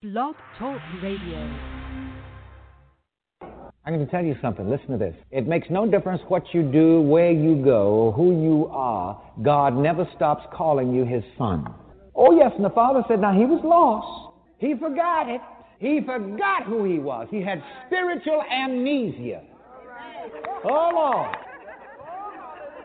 Blog Talk Radio. I'm going to tell you something. Listen to this. It makes no difference what you do, where you go, who you are. God never stops calling you his son. Oh, yes. And the father said, now he was lost. He forgot it. He forgot who he was. He had spiritual amnesia. Oh, Lord.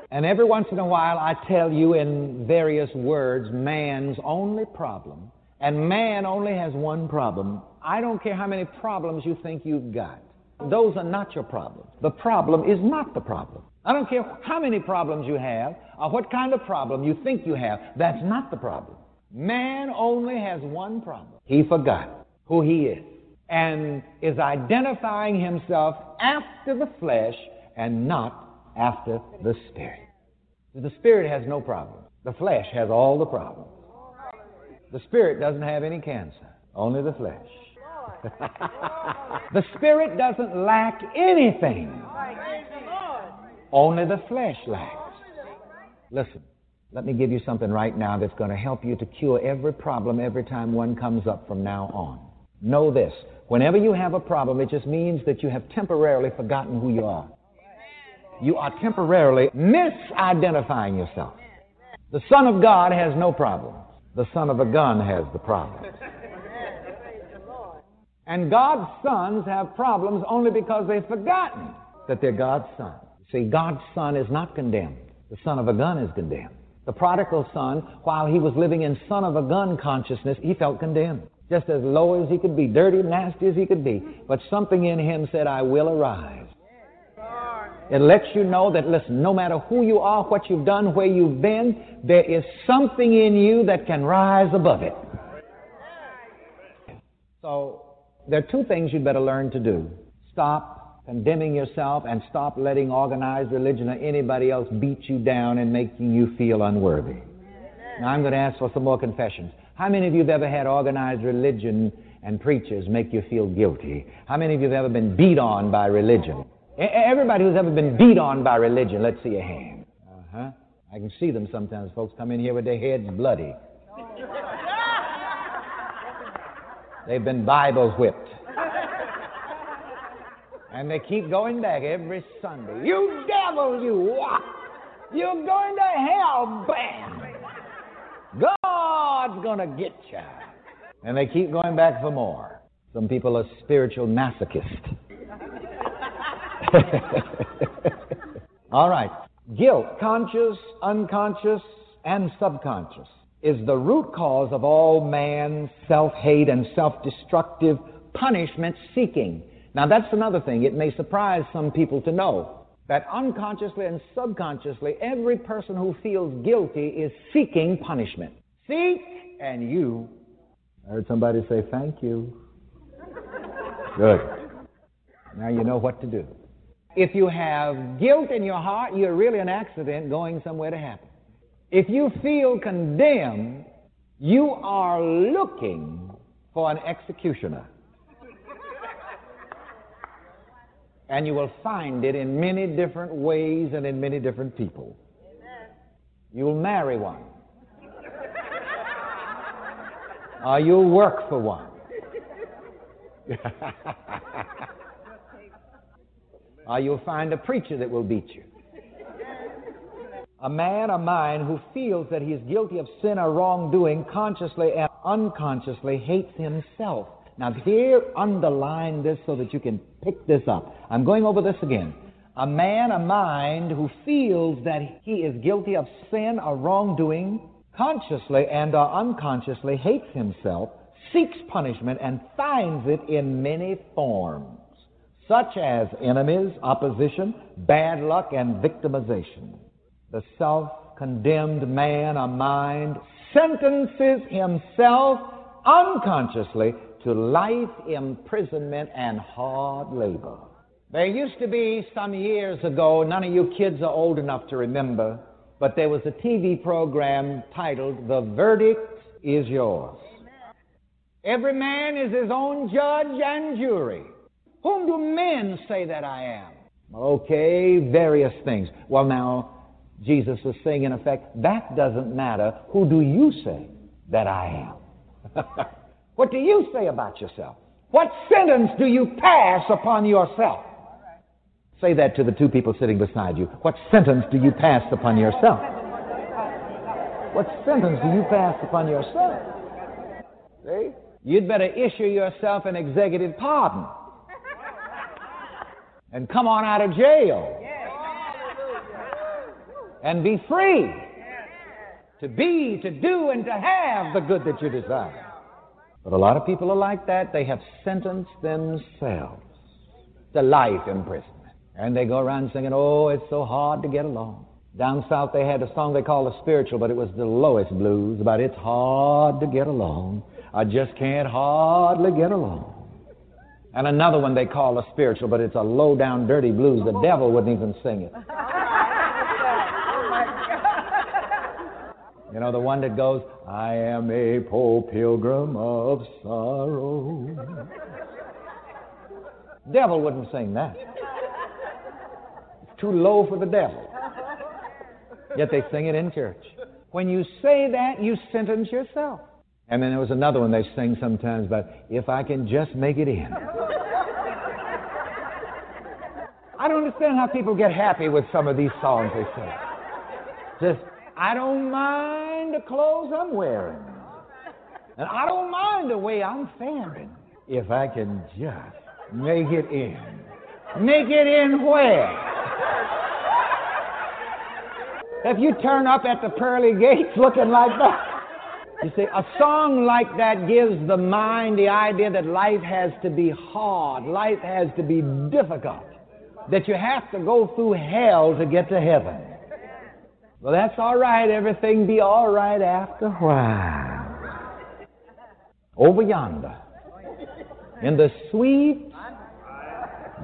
And every once in a while, I tell you in various words man's only problem and man only has one problem. I don't care how many problems you think you've got. Those are not your problems. The problem is not the problem. I don't care how many problems you have or what kind of problem you think you have. That's not the problem. Man only has one problem. He forgot who he is and is identifying himself after the flesh and not after the spirit. The spirit has no problem. The flesh has all the problems. The spirit doesn't have any cancer, only the flesh. the spirit doesn't lack anything, only the flesh lacks. Listen, let me give you something right now that's going to help you to cure every problem every time one comes up from now on. Know this whenever you have a problem, it just means that you have temporarily forgotten who you are. You are temporarily misidentifying yourself. The Son of God has no problem. The son of a gun has the problem. And God's sons have problems only because they've forgotten that they're God's son. See, God's son is not condemned. The son of a gun is condemned. The prodigal son, while he was living in son of a gun consciousness, he felt condemned. Just as low as he could be, dirty, nasty as he could be. But something in him said, I will arise. It lets you know that, listen, no matter who you are, what you've done, where you've been, there is something in you that can rise above it. So, there are two things you'd better learn to do. Stop condemning yourself and stop letting organized religion or anybody else beat you down and making you feel unworthy. Now, I'm going to ask for some more confessions. How many of you have ever had organized religion and preachers make you feel guilty? How many of you have ever been beat on by religion? Everybody who's ever been beat on by religion, let's see a hand. Uh huh. I can see them sometimes. Folks come in here with their heads bloody. They've been Bible whipped. And they keep going back every Sunday. You devil, you? You're going to hell, bam! God's going to get you. And they keep going back for more. Some people are spiritual masochists. All right. Guilt, conscious, unconscious, and subconscious, is the root cause of all man's self hate and self destructive punishment seeking. Now, that's another thing. It may surprise some people to know that unconsciously and subconsciously, every person who feels guilty is seeking punishment. Seek, and you. I heard somebody say, Thank you. Good. Now you know what to do. If you have guilt in your heart, you're really an accident going somewhere to happen. If you feel condemned, you are looking for an executioner. And you will find it in many different ways and in many different people. You'll marry one. or you'll work for one. or you'll find a preacher that will beat you. A man or mind who feels that he is guilty of sin or wrongdoing consciously and unconsciously hates himself. Now, here, underline this so that you can pick this up. I'm going over this again. A man, a mind who feels that he is guilty of sin or wrongdoing consciously and or unconsciously hates himself, seeks punishment, and finds it in many forms such as enemies, opposition, bad luck, and victimization. The self condemned man or mind sentences himself unconsciously to life imprisonment and hard labor. There used to be some years ago, none of you kids are old enough to remember, but there was a TV program titled The Verdict is Yours. Every man is his own judge and jury. Whom do men say that I am? Okay, various things. Well, now, Jesus is saying, in effect, that doesn't matter. Who do you say that I am? What do you say about yourself? What sentence do you pass upon yourself? Say that to the two people sitting beside you. What sentence do you pass upon yourself? What sentence do you pass upon yourself? See? You'd better issue yourself an executive pardon and come on out of jail and be free to be, to do, and to have the good that you desire. But a lot of people are like that. They have sentenced themselves to life imprisonment. And they go around singing, Oh, it's so hard to get along. Down south, they had a song they called the spiritual, but it was the lowest blues about it's hard to get along. I just can't hardly get along. And another one they call a spiritual, but it's a low down, dirty blues. The devil wouldn't even sing it. You know, the one that goes, I am a poor pilgrim of sorrow. devil wouldn't sing that. It's too low for the devil. Yet they sing it in church. When you say that, you sentence yourself. And then there was another one they sing sometimes about, if I can just make it in. I don't understand how people get happy with some of these songs they sing. Just, I don't mind the clothes I'm wearing. And I don't mind the way I'm faring. If I can just make it in. Make it in where? If you turn up at the pearly gates looking like that. You see, a song like that gives the mind the idea that life has to be hard, life has to be difficult, that you have to go through hell to get to heaven. Well, that's all right. Everything be all right after a while. Over yonder, in the sweet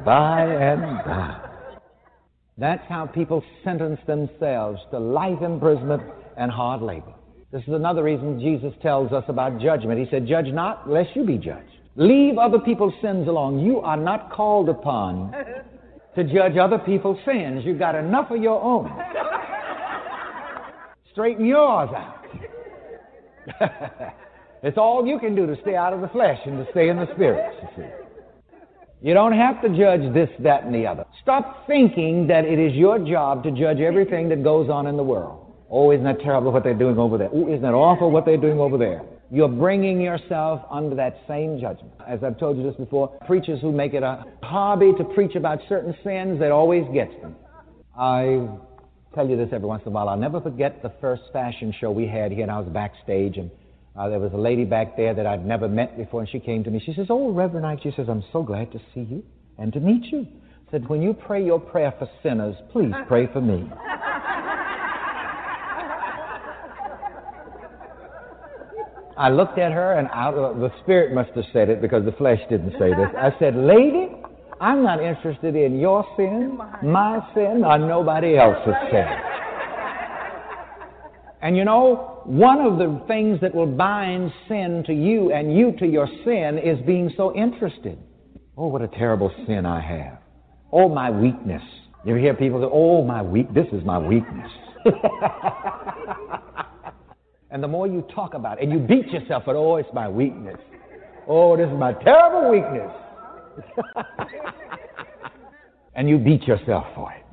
by and by. That's how people sentence themselves to life imprisonment and hard labor. This is another reason Jesus tells us about judgment. He said, Judge not, lest you be judged. Leave other people's sins alone. You are not called upon to judge other people's sins. You've got enough of your own. Straighten yours out. it's all you can do to stay out of the flesh and to stay in the spirit, you see. You don't have to judge this, that, and the other. Stop thinking that it is your job to judge everything that goes on in the world. Oh, isn't that terrible what they're doing over there? Oh, isn't that awful what they're doing over there? You're bringing yourself under that same judgment. As I've told you this before, preachers who make it a hobby to preach about certain sins, that always gets them. I tell you this every once in a while. I'll never forget the first fashion show we had here, and I was backstage, and uh, there was a lady back there that I'd never met before, and she came to me. She says, Oh, Reverend Ike, she says, I'm so glad to see you and to meet you. Said, when you pray your prayer for sinners, please pray for me. I looked at her, and of, the spirit must have said it because the flesh didn't say this. I said, Lady, I'm not interested in your sin, my sin, or nobody else's sin. And you know, one of the things that will bind sin to you and you to your sin is being so interested. Oh, what a terrible sin I have. Oh, my weakness. You hear people say, Oh, my weak, this is my weakness. And the more you talk about it, and you beat yourself but oh, it's my weakness. Oh, this is my terrible weakness. and you beat yourself for it.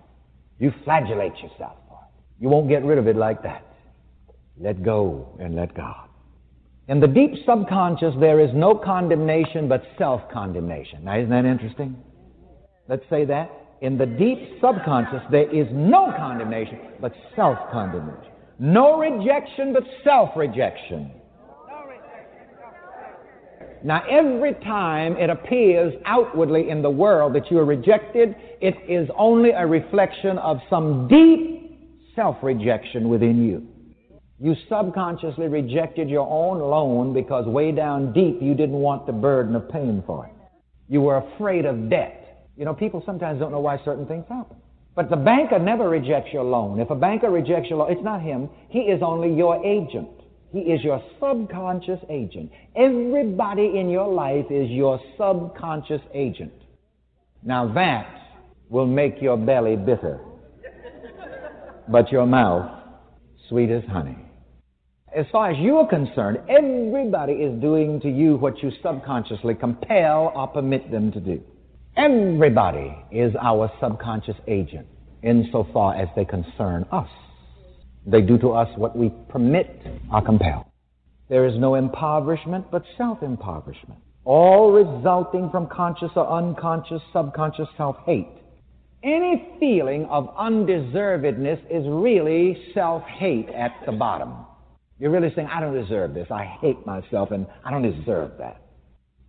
You flagellate yourself for it. You won't get rid of it like that. Let go and let God. In the deep subconscious, there is no condemnation but self condemnation. Now, isn't that interesting? Let's say that. In the deep subconscious, there is no condemnation but self condemnation. No rejection, but self rejection. Now, every time it appears outwardly in the world that you are rejected, it is only a reflection of some deep self rejection within you. You subconsciously rejected your own loan because way down deep you didn't want the burden of paying for it. You were afraid of debt. You know, people sometimes don't know why certain things happen. But the banker never rejects your loan. If a banker rejects your loan, it's not him. He is only your agent. He is your subconscious agent. Everybody in your life is your subconscious agent. Now that will make your belly bitter, but your mouth sweet as honey. as far as you're concerned, everybody is doing to you what you subconsciously compel or permit them to do. Everybody is our subconscious agent insofar as they concern us. They do to us what we permit or compel. There is no impoverishment but self impoverishment, all resulting from conscious or unconscious, subconscious self hate. Any feeling of undeservedness is really self hate at the bottom. You're really saying, I don't deserve this. I hate myself and I don't deserve that.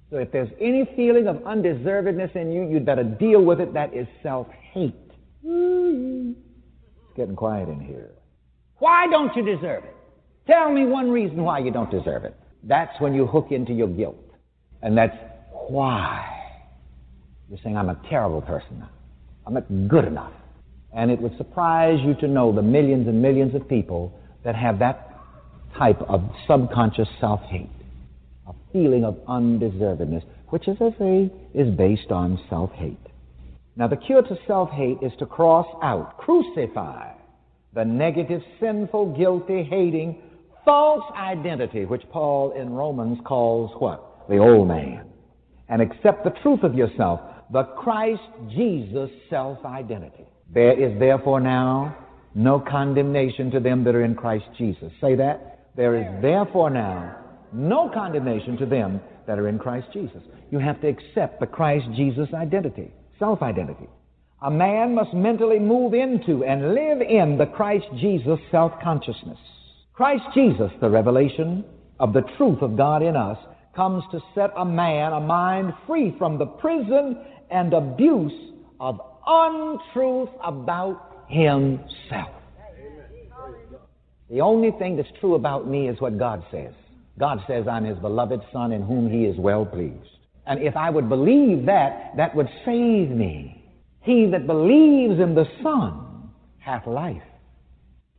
So if there's any feeling of undeservedness in you, you'd better deal with it. That is self hate. It's getting quiet in here. Why don't you deserve it? Tell me one reason why you don't deserve it. That's when you hook into your guilt. And that's why. You're saying, I'm a terrible person. I'm not good enough. And it would surprise you to know the millions and millions of people that have that type of subconscious self hate, a feeling of undeservedness, which, as I say, is based on self hate. Now, the cure to self hate is to cross out, crucify the negative, sinful, guilty, hating, false identity, which Paul in Romans calls what? The old man. And accept the truth of yourself, the Christ Jesus self identity. There is therefore now no condemnation to them that are in Christ Jesus. Say that. There is therefore now no condemnation to them that are in Christ Jesus. You have to accept the Christ Jesus identity, self identity. A man must mentally move into and live in the Christ Jesus self consciousness. Christ Jesus, the revelation of the truth of God in us, comes to set a man, a mind free from the prison and abuse of untruth about himself. The only thing that's true about me is what God says. God says I'm his beloved son in whom he is well pleased. And if I would believe that, that would save me. He that believes in the Son hath life.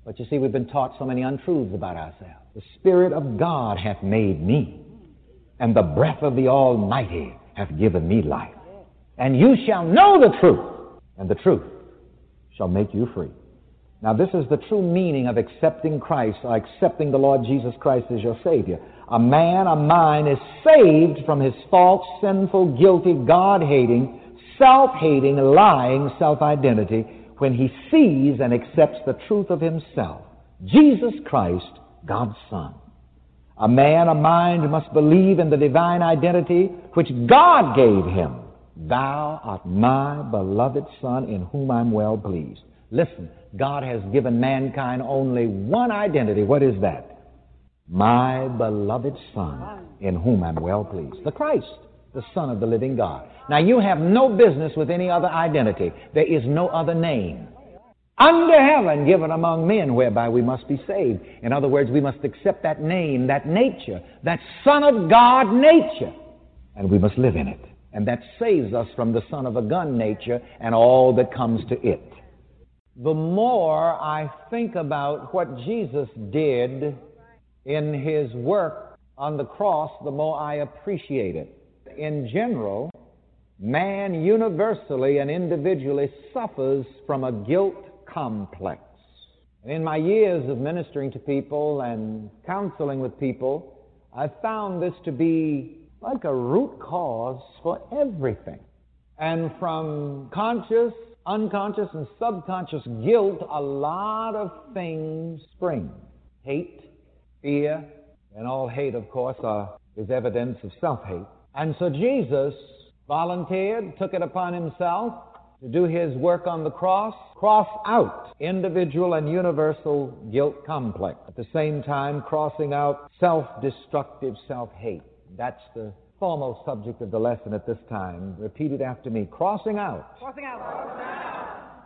But you see, we've been taught so many untruths about ourselves. The Spirit of God hath made me, and the breath of the Almighty hath given me life. And you shall know the truth, and the truth shall make you free. Now, this is the true meaning of accepting Christ or accepting the Lord Jesus Christ as your Savior. A man, a mind is saved from his false, sinful, guilty, God hating, self hating, lying self identity when he sees and accepts the truth of himself Jesus Christ, God's Son. A man, a mind must believe in the divine identity which God gave him. Thou art my beloved Son in whom I'm well pleased. Listen, God has given mankind only one identity. What is that? My beloved Son, in whom I'm well pleased. The Christ, the Son of the living God. Now, you have no business with any other identity. There is no other name under heaven given among men whereby we must be saved. In other words, we must accept that name, that nature, that Son of God nature, and we must live in it. And that saves us from the son of a gun nature and all that comes to it the more I think about what Jesus did in his work on the cross, the more I appreciate it. In general, man universally and individually suffers from a guilt complex. And in my years of ministering to people and counseling with people, I've found this to be like a root cause for everything. And from conscious unconscious and subconscious guilt, a lot of things spring. Hate, fear, and all hate, of course, are, is evidence of self hate. And so Jesus volunteered, took it upon himself to do his work on the cross, cross out individual and universal guilt complex. At the same time, crossing out self destructive self hate. That's the foremost subject of the lesson at this time. Repeat it after me. Crossing out. Crossing out.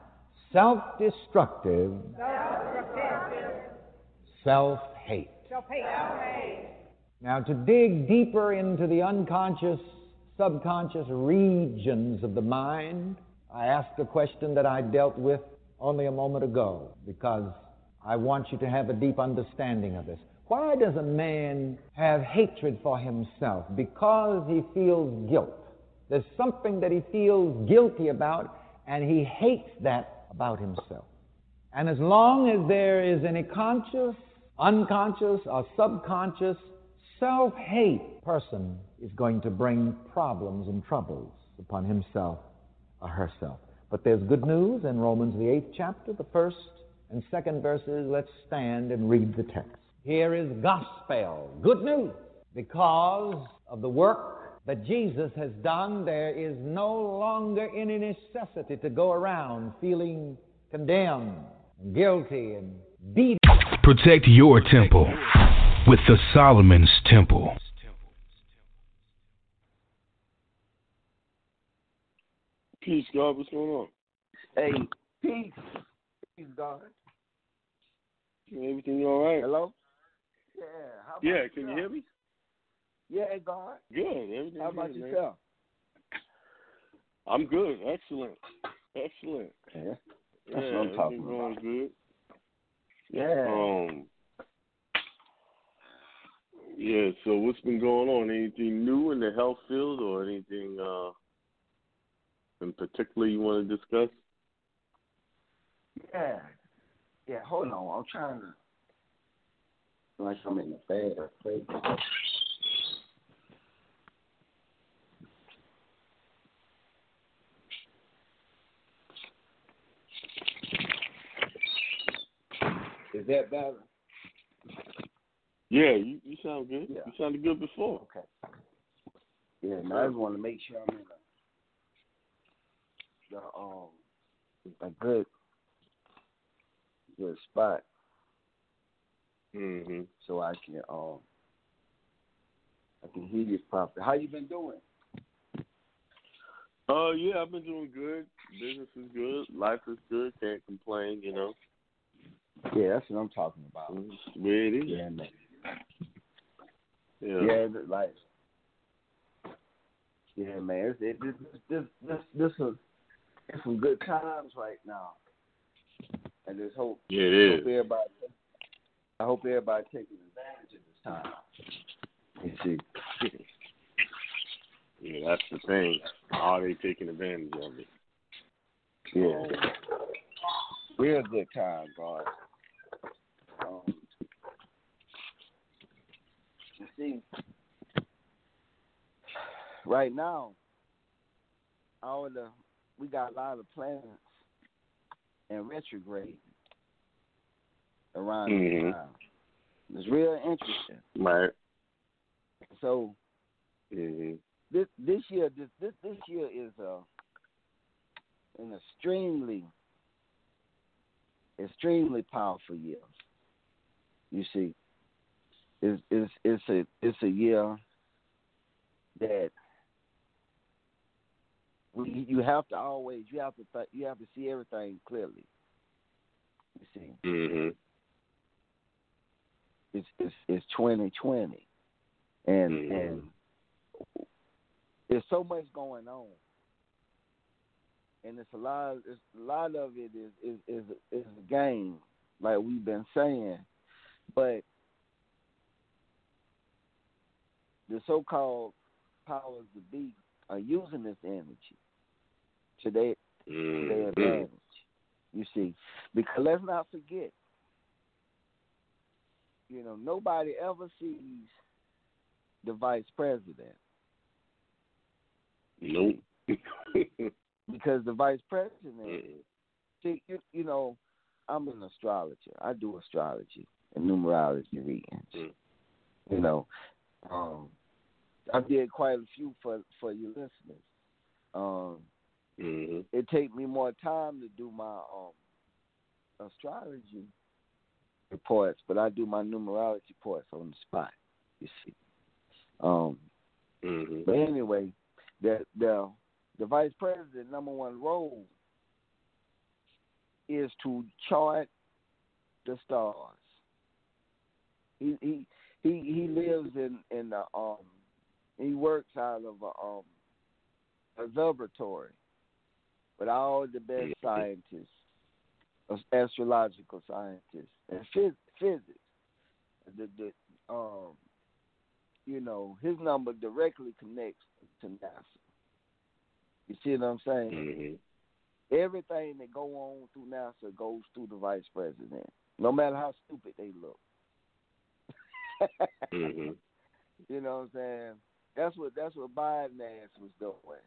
Self-destructive. Self-destructive. Self-hate. Self-hate. Now, to dig deeper into the unconscious, subconscious regions of the mind, I asked a question that I dealt with only a moment ago because I want you to have a deep understanding of this. Why does a man have hatred for himself? Because he feels guilt. There's something that he feels guilty about, and he hates that about himself. And as long as there is any conscious unconscious or subconscious self hate person is going to bring problems and troubles upon himself or herself. But there's good news in Romans, the eighth chapter, the first and second verses. Let's stand and read the text. Here is gospel, good news. Because of the work that Jesus has done, there is no longer any necessity to go around feeling condemned and guilty and beat. Protect your temple with the Solomon's Temple. Peace, God. What's going on? Hey, peace. Peace, God. Everything all right? Hello? Yeah. How about Yeah, can you yourself? hear me? Yeah, God. Good. Everything How about good, man. yourself? I'm good. Excellent. Excellent. Yeah. yeah, That's what I'm talking everything going about. good. Yeah. Um. Yeah. So what's been going on? Anything new in the health field, or anything uh, in particular you want to discuss? yeah. Yeah, hold on. I'm trying to like I'm in the bad place. Is that better? Yeah, you, you sound good. Yeah. You sounded good before. Okay. Yeah, and I just want to make sure I'm in a, the um a good good spot hmm so I can um I can hear you properly. How you been doing? Uh, yeah, I've been doing good. Business is good. Life is good. Can't complain. You know, Yeah, that's what I'm talking about. It's the way it is. Yeah, man. Yeah. Yeah, like yeah, man. It's, it, this this this this is some good times right now, and just hope Yeah, it hope is. everybody. I hope everybody taking advantage of this time. You see. Yeah, that's the thing. Are they taking advantage of it? Yeah. Real good time, God. Um, you see, right now, all the we got a lot of planets in retrograde around Mhm. this time. It's real interesting. Right. So hmm this this year this this, this year is uh an extremely extremely powerful year. You see, it's it's it's a it's a year that we, you have to always you have to th- you have to see everything clearly. You see, hmm it's it's it's twenty twenty, and Mhm. and there's so much going on, and it's a lot. It's, a lot of it is is is is a game, like we've been saying, but the so-called powers to be are using this energy to their to their hmm advantage. You see, because let's not forget, you know, nobody ever sees the vice president Nope. because the vice president. See, you, you know, I'm an astrologer. I do astrology and numerology readings. Mm. You know, um, I did quite a few for for your listeners. Um, Mhm. it take me more time to do my um astrology reports, but I do my numerology reports on the spot. You see. Um, Mhm. but anyway, the the the vice president number one role is to chart the stars. He he he he lives in in the um he works out of a um observatory with all the best Mhm. scientists, astrological scientists, and phys- physics. The the um you know his number directly connects to NASA. You see what I'm saying? Mhm. Everything that go on through NASA goes through the vice president, no matter how stupid they look. Mhm. You know what I'm saying? That's what that's what Biden ass was doing.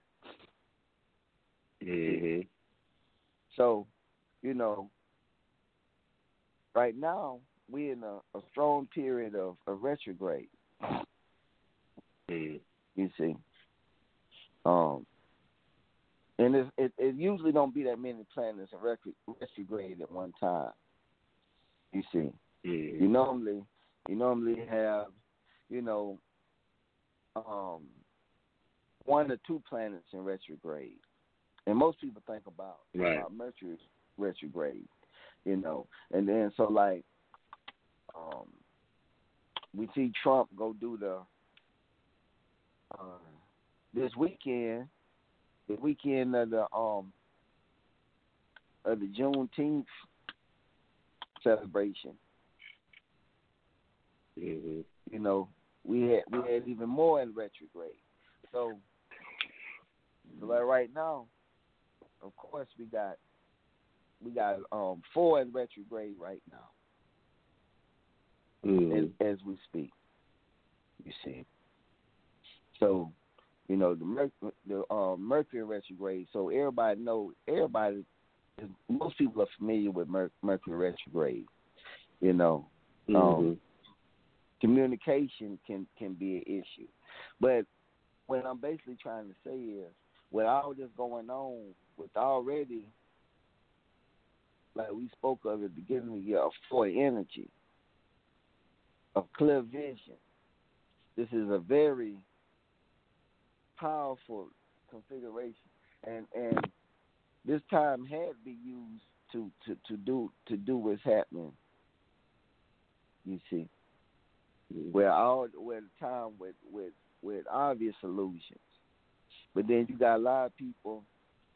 Mhm. So, you know, right now we're in a, a strong period of, of retrograde. Mhm. You see, um, and it, it it usually don't be that many planets in retrograde at one time. You see, you Mhm. normally you normally have, you know, um, one or two planets in retrograde, and most people think about Right. about Mercury retrograde, you know, and then so like, um, we see Trump go do the uh, this weekend, the weekend of the um of the Juneteenth celebration. Mhm. you know, we had we had even more in retrograde. So, so like right now, of course we got we got um four in retrograde right now Mhm. as, as we speak. You see. So, you know, the Mercury the um Mercury retrograde, so everybody know everybody most people are familiar with Mer- Mercury retrograde. You know, Mhm. um, communication can can be an issue. But what I'm basically trying to say is, with all this going on, with already, like we spoke of at the beginning of the year, of energy, of clear vision. This is a very powerful configuration, and and this time had to be used to to to do to do what's happening. You see where all where the time with with with obvious illusions, But then you got a lot of people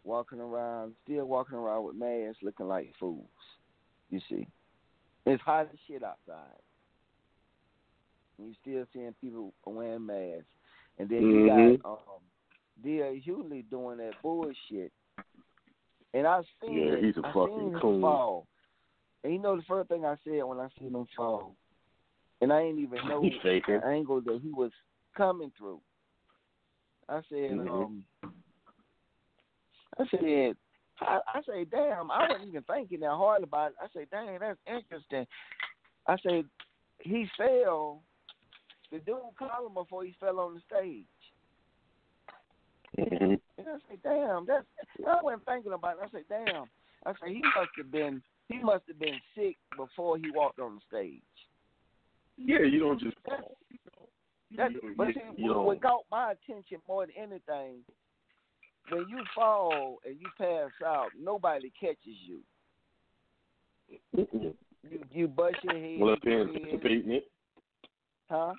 walking around, still walking around with masks, looking like fools. You see, it's hot as shit outside. And you still seeing people wearing masks, and then you Mhm. got um, D.A. Hughley doing that bullshit. And I seen Yeah, it. he's a I fucking coon. fall. And you know the first thing I said when I seen him fall, and I didn't even know the angle that he was coming through. I said, Mhm. um, I said, I, I say, damn, I wasn't even thinking that hard about it. I said, dang, that's interesting. I said, he fell. The dude called him before he fell on the stage. Mhm. And I said, damn, that's. I wasn't thinking about it. I said, damn. I said, he must have been, he must have been sick before he walked on the stage. Yeah, you don't just That's. That's, but you- see, you what, what don't- caught my attention more than anything, when you fall and you pass out, nobody catches you. Mhm. You you bust your head, Well, if they're anticipating it, huh?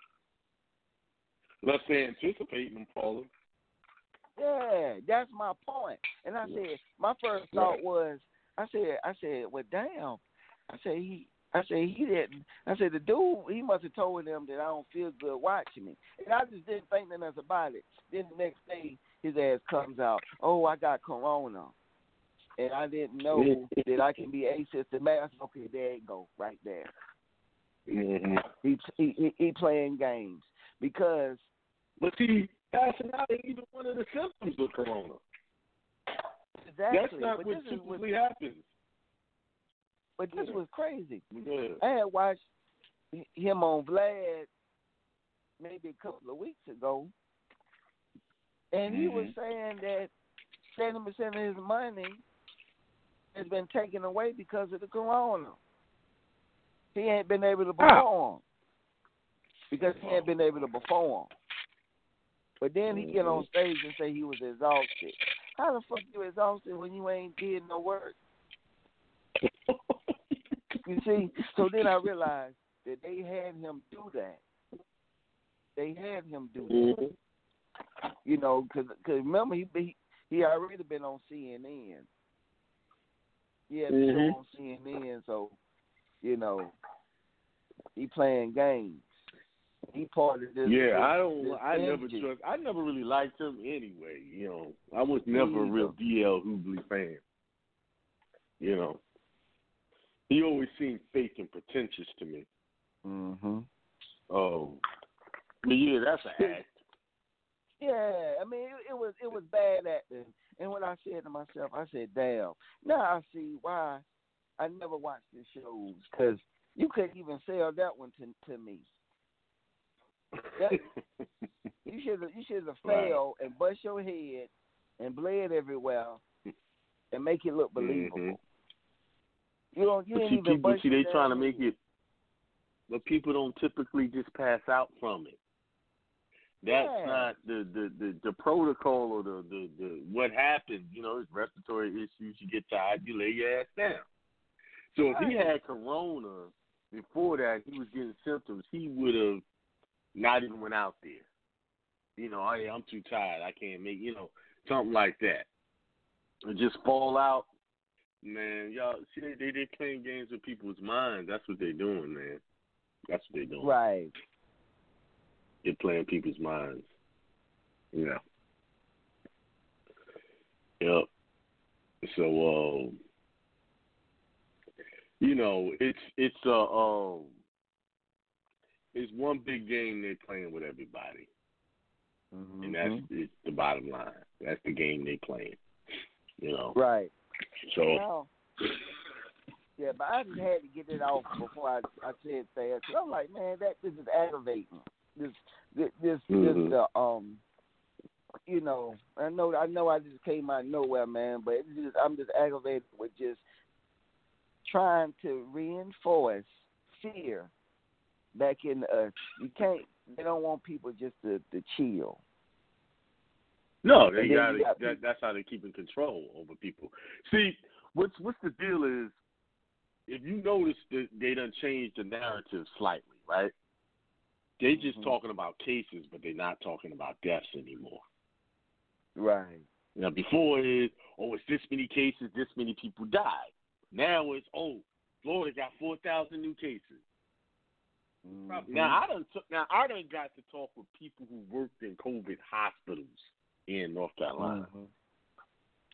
let's say anticipating them falling. Yeah, that's my point. And I said, my first thought was, I said, I said, well, damn. I said he, I said he didn't. I said the dude, he must have told them that I don't feel good watching me, and I just didn't think nothing else about it. Then the next day, his ass comes out, oh, I got corona, and I didn't know that I can be asymptomatic. Okay, there you go, right there. Mhm. He he he, he playing games because But see, passing out ain't even one of the symptoms of corona. exactly. That's not but what this is what, typically happens. but this was crazy. Yeah. I had watched him on Vlad maybe a couple of weeks ago, and he was Mhm. saying that seventy percent of his money has been taken away because of the corona. He ain't been able to perform because he ain't been able to perform. But then he get on stage and say he was exhausted. How the fuck you exhausted when you ain't did no work? You see, so then I realized that they had him do that. They had him do that. You know, because cause remember he he he already been on CNN. Been Mhm. on CNN, so you know he playing games. He part of this. Yeah, this- I don't. I never trust. I never really liked him anyway. You know, I was never a real DL Hughley fan. You know, he always seemed fake and pretentious to me. Mhm. Oh, but yeah, that's an act. Yeah, I mean it, it was it was bad acting. And when I said to myself, I said, "Damn!" Now I see why I never watched the shows because you couldn't even sell that one to to me. That, you should you should have Right. failed and bust your head and bled everywhere and make it look believable. Mhm. You don't you But see, even people see they trying to make it, but people don't typically just pass out from it. That's Yeah. not the, the, the, the protocol or the, the, the what happens. You know, it's respiratory issues. You get tired, you lay your ass down. So if he had corona before that, he was getting symptoms. He would have not even went out there. You know, hey, I'm too tired. I can't make. You know, something like that. And just fall out. Man, y'all see they they they playing games with people's minds. That's what they're doing, man. That's what they're doing. Right. They're playing people's minds. You know yeah. Yep. So um you know, it's it's a um it's one big game they're playing with everybody. And that's it's the bottom line. That's the game they're playing. You know. right. So yeah, but I just had to get it off before I I said fast. I'm like, man, that this is aggravating. This this this, Mhm. this uh, um, you know, I know I know I just came out of nowhere, man, but it's just I'm just aggravated with just trying to reinforce fear back in us. You can't. They don't want people just to to chill. No, they gotta, got that, that's how they keeping control over people. See, what's what's the deal is if you notice that they done changed the narrative slightly, right? They just Mhm. talking about cases, but they're not talking about deaths anymore. Right. Now before it is, oh, it's this many cases, this many people died. Now it's oh, Florida got four thousand new cases. Mhm. Now I done took, now I done got to talk with people who worked in COVID hospitals in North Carolina. Mhm.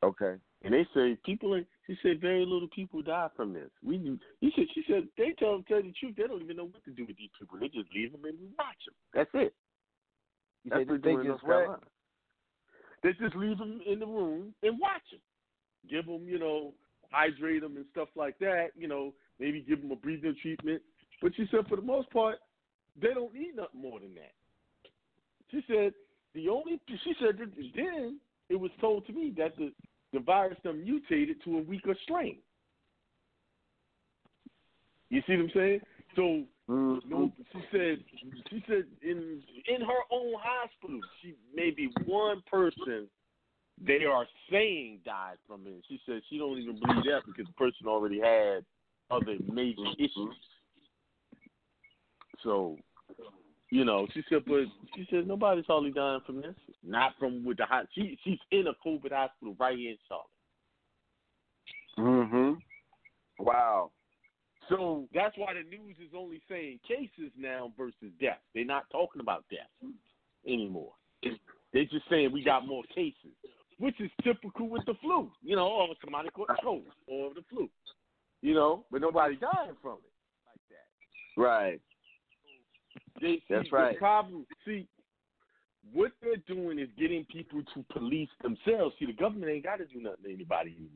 Okay. And they say people. in- She said very little people die from this. We, he said, she said they tell tell the truth. They don't even know what to do with these people. They just leave them and we watch them. That's it. You That's said what they they do in North just what? They just leave them in the room and watch them. Give them, you know, hydrate them and stuff like that. You know, maybe give them a breathing treatment. But she said for the most part, they don't need nothing more than that. She said the only. She said that then it was told to me that the the virus done mutated to a weaker strain. You see what I'm saying? So Mhm. no, she said she said in in her own hospital, she maybe one person they are saying died from it. She said she don't even believe that because the person already had other major issues. So, you know, she said, but she said nobody's hardly dying from this. Not from with the hot. She she's in a COVID hospital right here in Charlotte. Mhm. Wow. So that's why the news is only saying cases now versus deaths. They're not talking about deaths anymore. They're just saying we got more cases, which is typical with the flu. You know, or somebody caught cold or the flu. You know, but nobody dying from it like that. Right. They, That's see, right. The problem, see, what they're doing is getting people to police themselves. See, the government ain't got to do nothing to anybody anymore.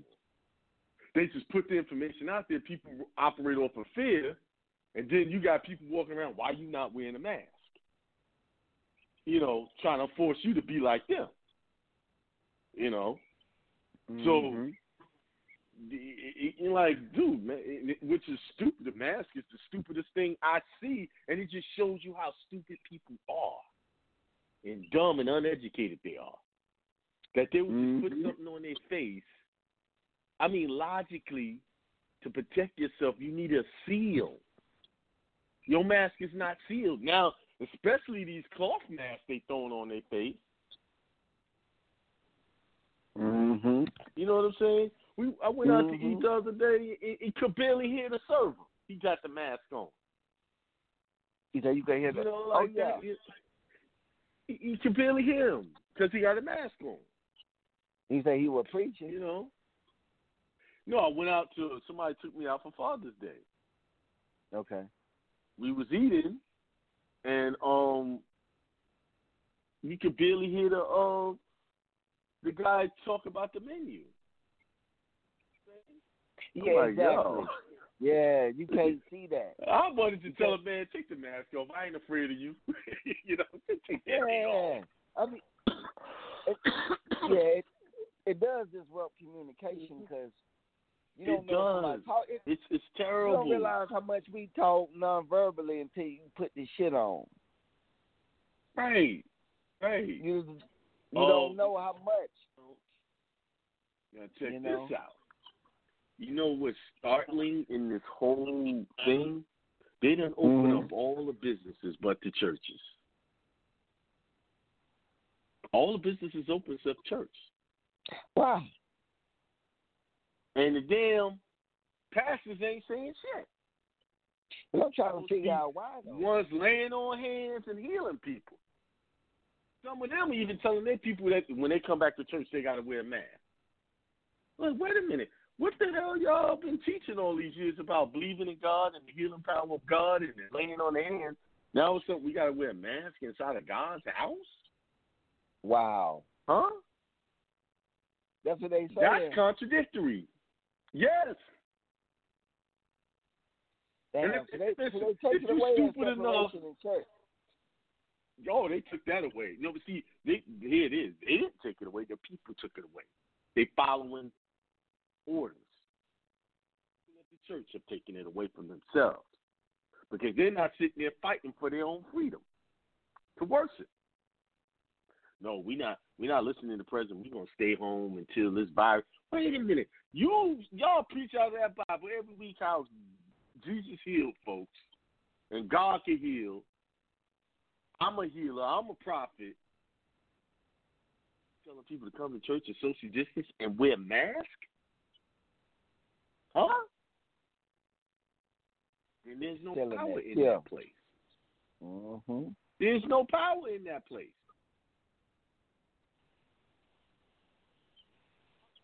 They just put the information out there. People operate off of fear, and then you got people walking around. Why you not wearing a mask? You know, trying to force you to be like them. You know, so Mhm. it- it- like, dude, man, which is stupid. The mask is the stupidest thing I see, and it just shows you how stupid people are, and dumb and uneducated they are. That they would just put something on their face. I mean, logically, to protect yourself, you need a seal. Your mask is not sealed now, especially these cloth masks they throwing on their face. Mhm. You know what I'm saying? We I went out to eat Mhm. the other day. He, he could barely hear the server. He got the mask on. He said you can hear You that? know, oh yeah. that. He, he could barely hear him because he got a mask on. He said he was preaching. You know. No, I went out to somebody took me out for Father's Day. Okay. We was eating, and um, you could barely hear the um, the guy talk about the menu. Yeah, like, exactly. yo. Yeah, you can't see that. I wanted to tell a man, take the mask off. I ain't afraid of you. you know, take off. Yeah, I mean, it, yeah, it, it does disrupt communication because you don't It know does. talk. It, It's it's you don't realize how much we talk non-verbally until you put this shit on. Right, right. You you Oh. don't know how much. Now check You know? this out. You know what's startling in this whole thing? They done open Mhm. up all the businesses but the churches. All the businesses open except church. Why? And the damn pastors ain't saying shit. Well, I'm trying to figure out why though. One's laying on hands and healing people. Some of them are even telling their people that when they come back to church, they got to wear a mask. Like, wait a minute. What the hell y'all been teaching all these years about believing in God and the healing power of God and laying on the hands? Now it's something we got to wear a mask inside of God's house? Wow, Huh? that's what they say. That's contradictory. Yes. Damn, and if- so they, so listen, they take it away stupid enough- in church. Oh, they took that away. No, but see, they, here it is. They didn't take it away. The people took it away. They following orders. The church have taken it away from themselves because they're not sitting there fighting for their own freedom to worship. No, we not we not listening to the president. We're gonna stay home until this virus. Wait a minute, you y'all preach out that Bible every week how Jesus healed folks and God can heal. I'm a healer. I'm a prophet. Telling people to come to church and social distance and wear masks? Huh? And there's no Telling power that, in that place. Mm-hmm. There's no power in that place.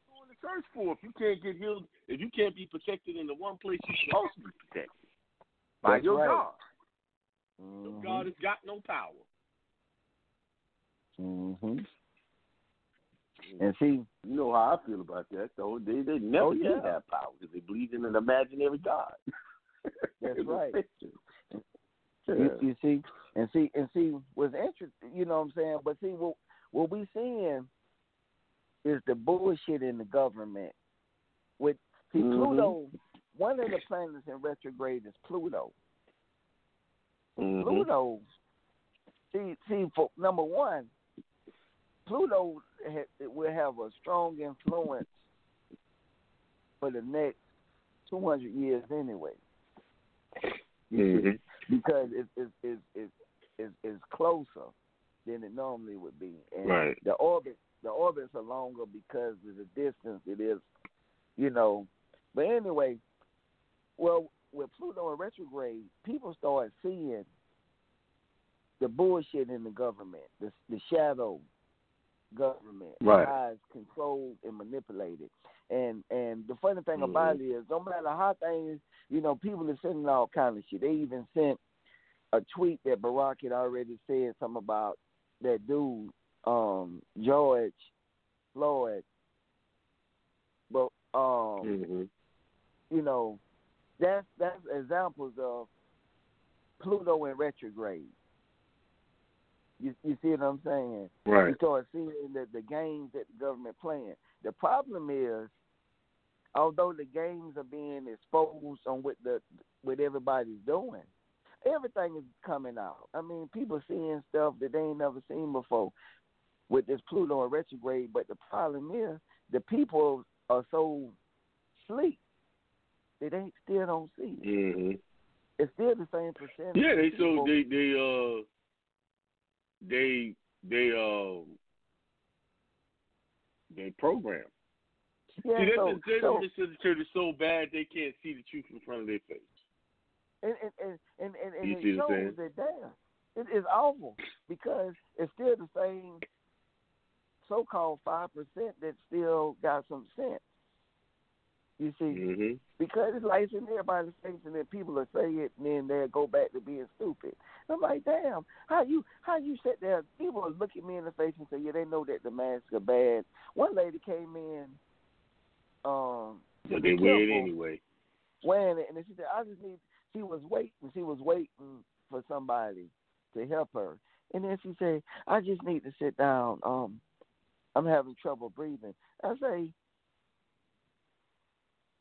What you going to church for if you can't get healed? If you can't be protected in the one place you're supposed to be protected by That's your right. God. Mm-hmm. Your God has got no power. hmm And see, You know how I feel about that, though. They they never Oh, did have power because they believed in an imaginary God. That's right. fiction. you, you see, and see, and see, what's interesting, you know what I'm saying? But see, what what we seeing is the bullshit in the government. With see, Mhm. Pluto, one of the planets in retrograde is Pluto. Mhm. Pluto, see, see, for number one, Pluto will have a strong influence for the next 200 years anyway. Mhm. because it's it's it's it's, it's, it's closer than it normally would be, and Right. the orbit the orbits are longer because of the distance it is, you know. But anyway, well, with Pluto in retrograde, people start seeing the bullshit in the government, the the shadow government, Right. it's controlled and manipulated. And and the funny thing Mhm. about it is, no matter how things, you know, people are sending all kind of shit. They even sent a tweet that Barack had already said something about that dude, um, George Floyd. But um, Mhm. you know, that's that's examples of Pluto in retrograde. You you see what I'm saying? Right. You start seeing the, the games that the government playing. The problem is, although the games are being exposed on what the what everybody's doing, everything is coming out. I mean, people seeing stuff that they ain't never seen before with this Pluto in retrograde. But the problem is, the people are so sleep that they still don't see it. Mhm. It's still the same percentage. Yeah, they so they they uh they they um they program. yeah, See, so, this is they so, it so bad they can't see the truth in front of their face. and and and and, and, and it see what I'm shows that damn, it is awful because it's still the same so-called five percent that still got some sense. You see, hmm because it's in everybody's face, and then people will say it, and then they'll go back to being stupid. I'm like, damn, how you how you sit there? People will look at me in the face and say, yeah, they know that the masks are bad. One lady came in, um, But they wear it anyway. wearing it, and then she said, I just need. She was waiting. She was waiting for somebody to help her, and then she said, I just need to sit down. Um, I'm having trouble breathing. I say,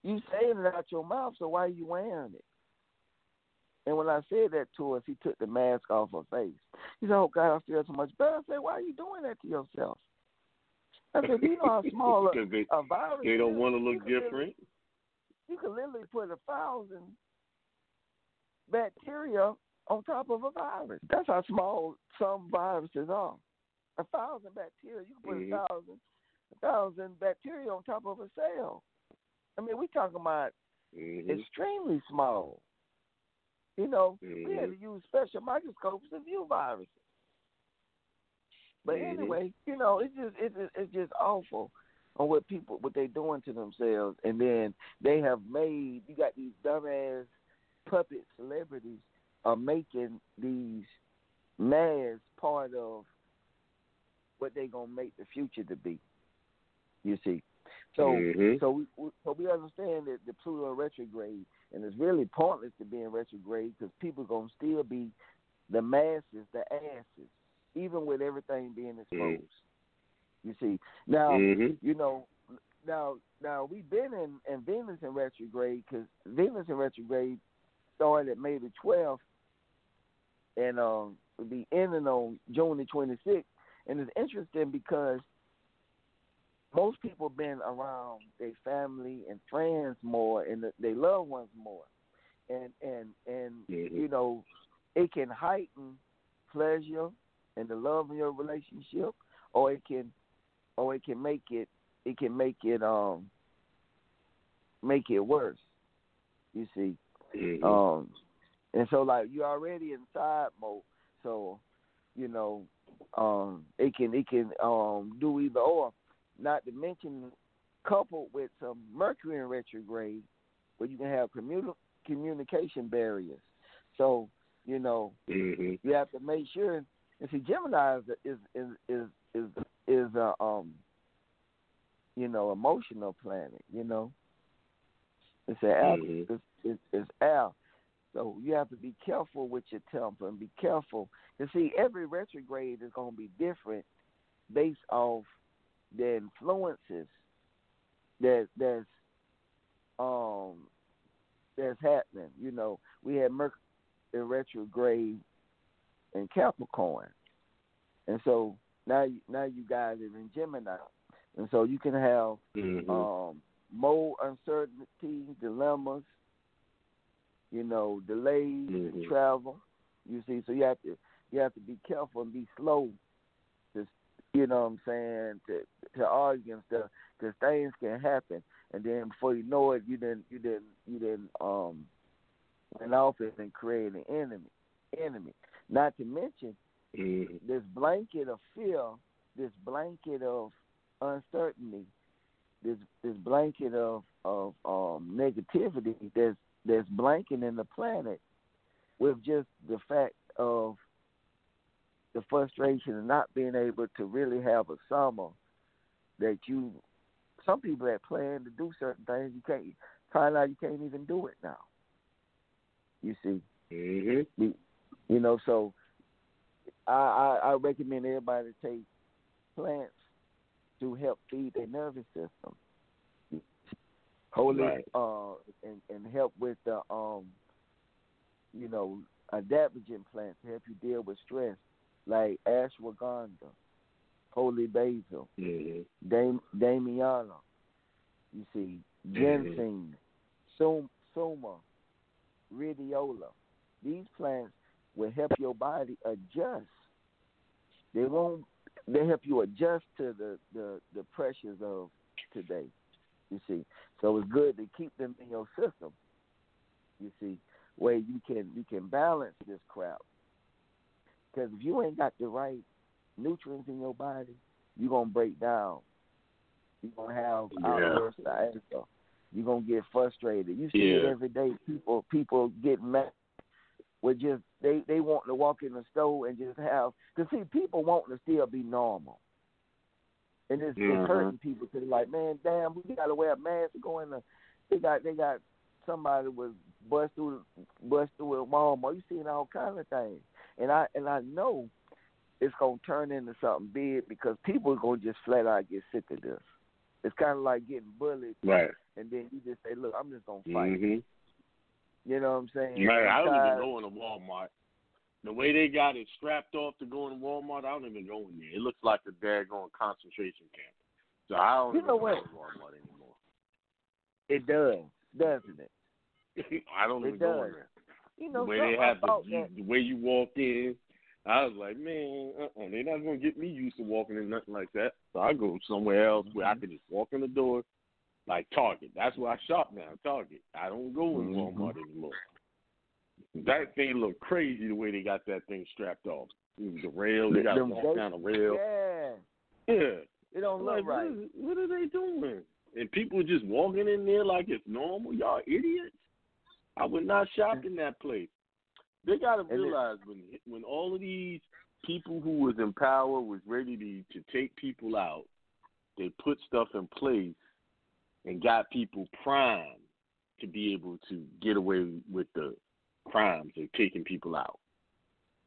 you saying it out your mouth, so why are you wearing it? And when I said that to her, she took the mask off her face. She said, "Oh God, I feel so much better." I said, "Why are you doing that to yourself?" I said, "Do you know how small a, Because they, a virus they don't want to You look could different. you can literally put a thousand bacteria on top of a virus. That's how small some viruses are. A thousand bacteria, you can put Mhm. a thousand, a thousand bacteria on top of a cell. I mean, we're talking about hmm extremely small. You know, we had to Mhm. use special microscopes to view viruses. But Mhm. anyway, you know, it's just it's just- it's just awful on what people what they're doing to themselves, and then they have made you got these dumbass puppet celebrities are making these masks part of what they're gonna make the future to be. You see, so Mhm. so we we- so we understand that the Pluto retrograde, and it's really pointless to be in retrograde because people gonna still be the masses, the asses, even with everything being exposed. You see now, Mhm. you know, now now we've been in, in Venus in retrograde because Venus in retrograde started at May the twelfth, and um will be ending on June the twenty sixth. And it's interesting because most people been around their family and friends more and the- their loved ones more, and and and you know it can heighten pleasure and the love in your relationship, or it can or it can make it it can make it um make it worse. You see, um, and so like you're already inside mode, so you know, um, it can it can um do either or. Not to mention, coupled with some Mercury in retrograde, where you can have communi- communication barriers. So you know, Mhm. you have to make sure. And see, Gemini is is is is is, is a um, you know, emotional planet. You know, it's an Mhm. it's, it's, it's air. So you have to be careful with your temper and be careful. You see, every retrograde is going to be different based off the influences that that's um that's happening. You know, we had Mercury in retrograde in Capricorn, and so now you- now you guys are in Gemini, and so you can have Mhm. um, more uncertainty, dilemmas, you know, delays in Mhm. travel. You see, so you have to you have to be careful and be slow. You know what I'm saying to to argue and stuff because things can happen, and then before you know it, you didn't you didn't you didn't um went off it and created an enemy enemy. Not to mention this blanket of fear, this blanket of uncertainty, this this blanket of of um, negativity that's that's blanketing the planet with just the fact of the frustration of not being able to really have a summer that you some people that plan to do certain things you can't find out you can't even do it now. You see. Mhm. You know, so I, I, I recommend everybody to take plants to help feed their nervous system. Holy Right. uh and, and help with the um you know, adaptogen plants to help you deal with stress, like ashwagandha, holy basil, Mhm. dam- damiana, you see, ginseng, sum, suma, rhodiola. These plants will help your body adjust. They won't. They help you adjust to the the the pressures of today. You see, so it's good to keep them in your system. You see, where you can you can balance this crap. Because if you ain't got the right nutrients in your body, you're gonna break down. You're gonna have Yeah. outbursts of anger. you're gonna get frustrated. You see it every day. People people get mad with just they they want to walk in the store and just have to see people wanting to still be normal. And it's, Mhm. it's hurting people because like, man, damn, we gotta wear a mask to go in the. They got they got somebody was bust through bust through at Walmart. You seeing all kind of things, and I and I know it's gonna turn into something big because people are gonna just flat out get sick of this. It's kind of like getting bullied, Right. and then you just say, "Look, I'm just gonna fight." hmm You know what I'm saying? Man, I don't even go into Walmart. The way they got it strapped off to go in Walmart, I don't even go in there. It looks like a daggone concentration camp. So I don't You even know go what? to Walmart anymore. It does, doesn't it? I don't It even go in there. You The way they have the, you, the way you walk in, I was like, man, uh-uh, they're not gonna get me used to walking in nothing like that. So I go somewhere else where Mm-hmm. I can just walk in the door, like Target. That's where I shop now, Target. I don't go in Mhm. Walmart anymore. That thing look crazy the way they got that thing strapped off. The rail, they got to walk down the rail. Yeah, Yeah. it don't look Like, right. is, what are they doing? And people just walking in there like it's normal. Y'all idiots. I would not shop in that place. They got to realize when when all of these people who was in power was ready to to take people out, they put stuff in place and got people primed to be able to get away with the crimes of taking people out.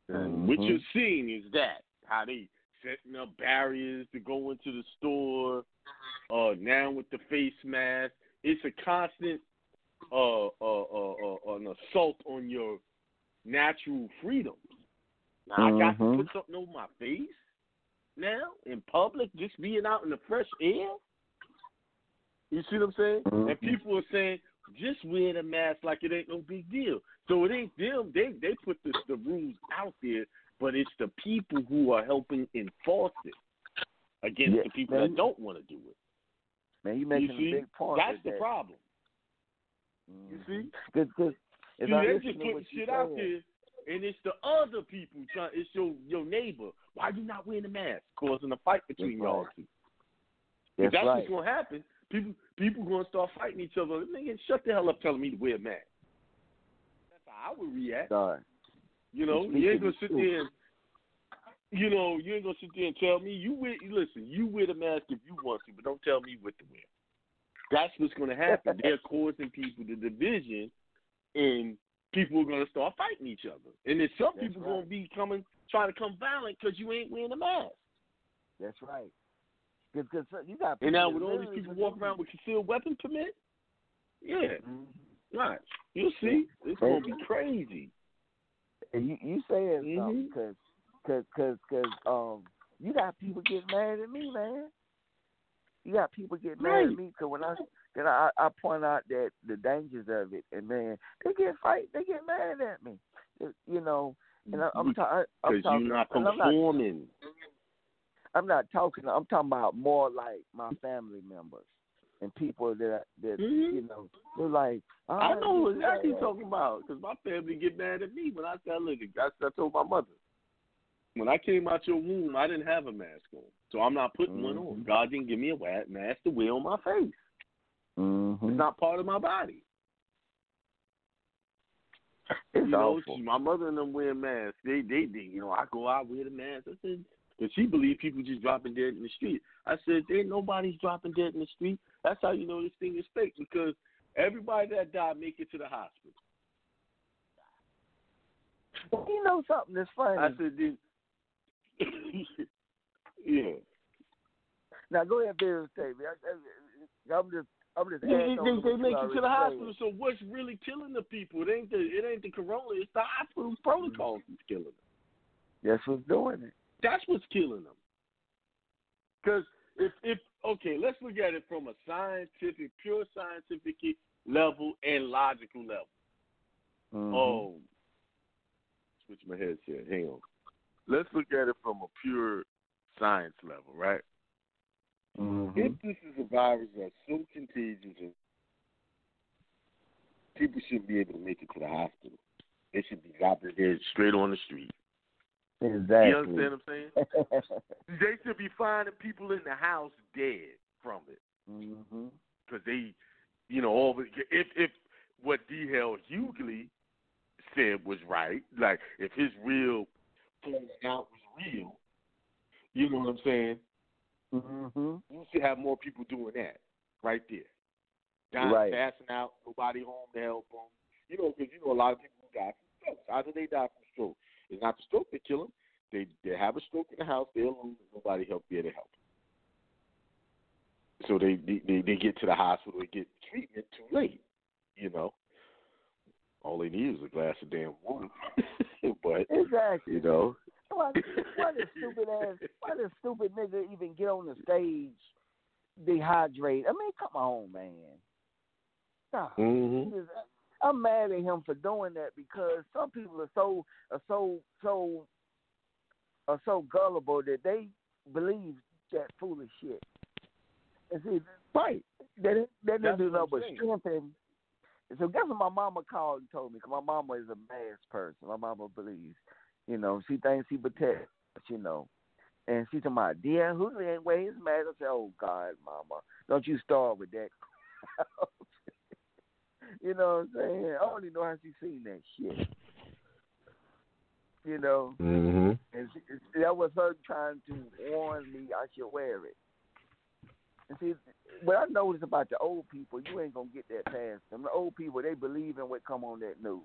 And what Mhm. you're seeing is that how they setting up barriers to go into the store. Uh, now with the face mask, it's a constant uh, uh, uh, uh, an assault on your natural freedoms. Now I got to Mhm. put something over my face now in public, just being out in the fresh air. You see what I'm saying? And Mhm. people are saying just wear the mask like it ain't no big deal. So it ain't them. They they put the the rules out there, but it's the people who are helping enforce it against Yeah, the people man. that don't want to do it. Man, you You making see, a big point. that's the that. problem. You see, Cause, cause see, they just putting shit out there, and it's the other people trying. It's your your neighbor. Why you not wearing a mask? Causing a fight between That's y'all right. two. If That's, that's right. what's gonna happen. People people gonna start fighting each other. Nigga, shut the hell up telling me to wear a mask. That's how I would react. Sorry. You know, you ain't gonna sit there and you know, you ain't gonna sit there and tell me you wear listen, you wear the mask if you want to, but don't tell me what to wear. That's what's gonna happen. They're causing people the division and people are gonna start fighting each other. And then some That's people right. gonna be coming trying to come violent because you ain't wearing a mask. That's right. Cause, cause you got And now with all these people walking around with concealed weapon permit, yeah, Mhm. right. You'll see. It's gonna be crazy. And you you saying Mhm. something because cause, cause, cause, um, you got people getting mad at me, man. You got people getting mad Right. at me because when I then I I point out that the dangers of it, and man, they get fight, they get mad at me. You know, and I, I'm, ta- I'm Because talking. you're not and I'm not, conforming. I'm not talking. I'm talking about more like my family members and people that that Mhm. you know they're like. Oh, I know exactly bad. what you're talking about because my family get mad at me when I tell her. That's I told my mother. When I came out your womb, I didn't have a mask on, so I'm not putting one on. Mhm. God didn't give me a mask to wear on my face. Mhm. It's not part of my body. It's you know, awful. she- my mother and them wear masks. They, they, they, you know, I go out wear the mask. I said, and she believed people just dropping dead in the street. I said, there ain't nobody's dropping dead in the street. That's how you know this thing is fake because everybody that died make it to the hospital. You know something that's funny. I said, then, yeah. Now go ahead. I, I, I'm just, I'm just. They, they, they make you it to the hospital. So what's really killing the people? It ain't the it ain't the corona. It's the hospital protocols that's killing them. That's what's doing it. That's what's killing them. Because if if okay, let's look at it from a scientific, pure scientific level and logical level. Mhm. Oh, switch my headset. Hang on. Let's look at it from a pure science level, right? Mhm. If this is a virus that's so contagious, people shouldn't be able to make it to the hospital. They should be dropping dead straight on the street. exactly. You understand what I'm saying? They should be finding people in the house dead from it mhm. because they you know, all the, if if what D.L. Hughley said was right, like if his real falling out was real, you know what I'm saying? Mm-hmm. You should have more people doing that right there. Dying, Right. passing out, nobody home to help them. You know, because you know a lot of people who die from strokes. How do they die from stroke? It's not the stroke that kill them. They they have a stroke in the house. They're alone. Nobody help there to help. So they, they they they get to the hospital. They get treatment too late. You know, all they need is a glass of damn water. but Exactly. you know, Why, why does stupid ass? Why does stupid nigga even get on the stage dehydrate? I mean, come on, man. Stop. hmm Just- I'm mad at him for doing that because some people are so are so so are so gullible that they believe that foolish shit. And see, right. that that That's doesn't do nothing but strengthen. So guess what my mama called and told me? Cause my mama is a mass person. My mama believes, you know, she thinks she protects, you know. And she told my dear, who ain't wear his mask? I said, oh God, mama, don't you start with that. you know what I'm saying? I don't even know how she seen that shit. You know, hmm and she, that was her trying to warn me I should wear it. And see, what I noticed about the old people, you ain't gonna get that past them. The old people, they believe in what come on that news.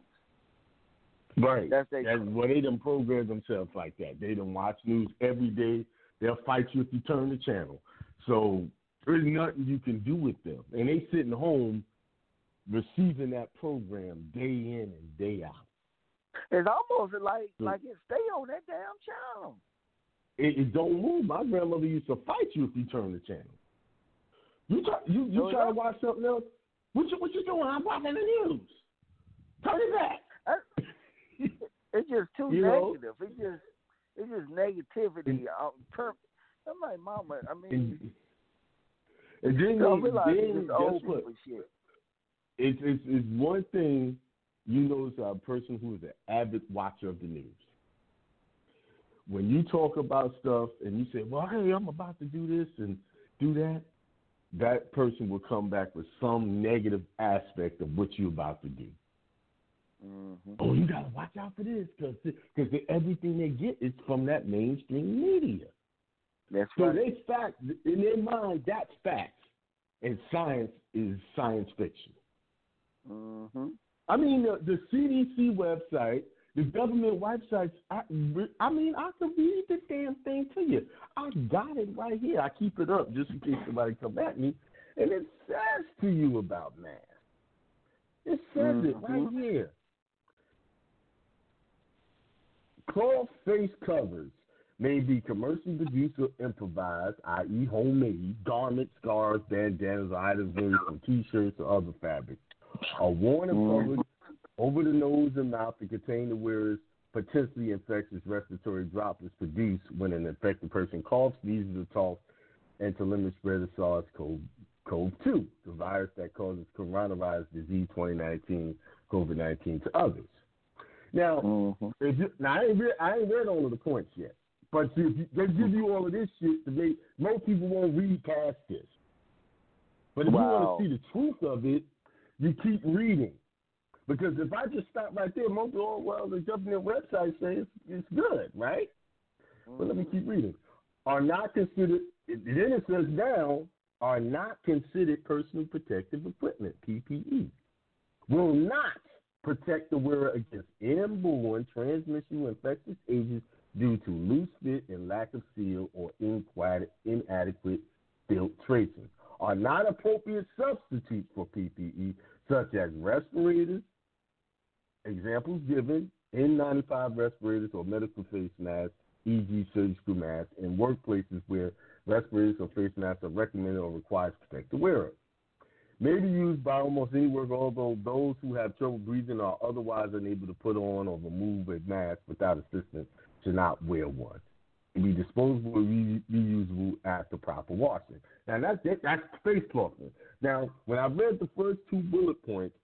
Right. That's they. That's well, they done program themselves like that. They done watch news every day. They'll fight you if you turn the channel. So there's nothing you can do with them. And they sitting home receiving that program day in and day out. It's almost like Hmm. like it stay on that damn channel. It, it don't move. My grandmother used to fight you if you turn the channel. You try you, you try to watch something else. What you what you doing? I'm watching the news. Turn it back. It's just too You know? negative. It's just it's just negativity. Um, per- I'm like, mama. I mean, And, then, you don't realize then it's old people shit. it's it's it's one thing you know as a person who is an avid watcher of the news. When you talk about stuff and you say, "Well, hey, I'm about to do this and do that," that person will come back with some negative aspect of what you're about to do. Mm-hmm. Oh, you gotta watch out for this because because everything they get is from that mainstream media. That's So right. they fact in their mind that's fact, and science is science fiction. Mm-hmm. I mean, the, the CDC website, the government websites. I, I mean, I can read the damn thing to you. I got it right here. I keep it up just in case somebody come at me, and it says to you about mass. It says it right Mhm. here. Cloth face covers may be commercially produced or improvised, i.e., homemade, garments, scarves, bandanas, or items made from T-shirts or other fabrics, are worn and Mhm. Over the nose and mouth to contain the wearer's potentially infectious respiratory droplets produced when an infected person coughs, sneezes, or talks, and to limit spread of SARS-CoV-2, the virus that causes coronavirus disease 2019 COVID-19 to others. Now, Mm-hmm. you, now I ain't read, I ain't read all of the points yet, but if you, they give you all of this shit to make most people won't read past this. But if Wow. you want to see the truth of it, you keep reading. Because if I just stop right there, most oh well, the government website says it's good, right? But let me keep reading. Are not considered. Then it says now are not considered personal protective equipment (PPE). Will not protect the wearer against airborne transmission of infectious agents due to loose fit and lack of seal or inadequate, inadequate filtration. Are not appropriate substitutes for PPE, such as respirators. Examples given: N95 respirators or medical face masks, e.g., surgical masks, in workplaces where respirators or face masks are recommended or required to protect the wearer. May be used by almost any worker, although those who have trouble breathing or are otherwise unable to put on or remove a mask without assistance should not wear one. Be disposable re- reusable after proper washing. Now that's that, that's face clothing. Now, when I read the first two bullet points,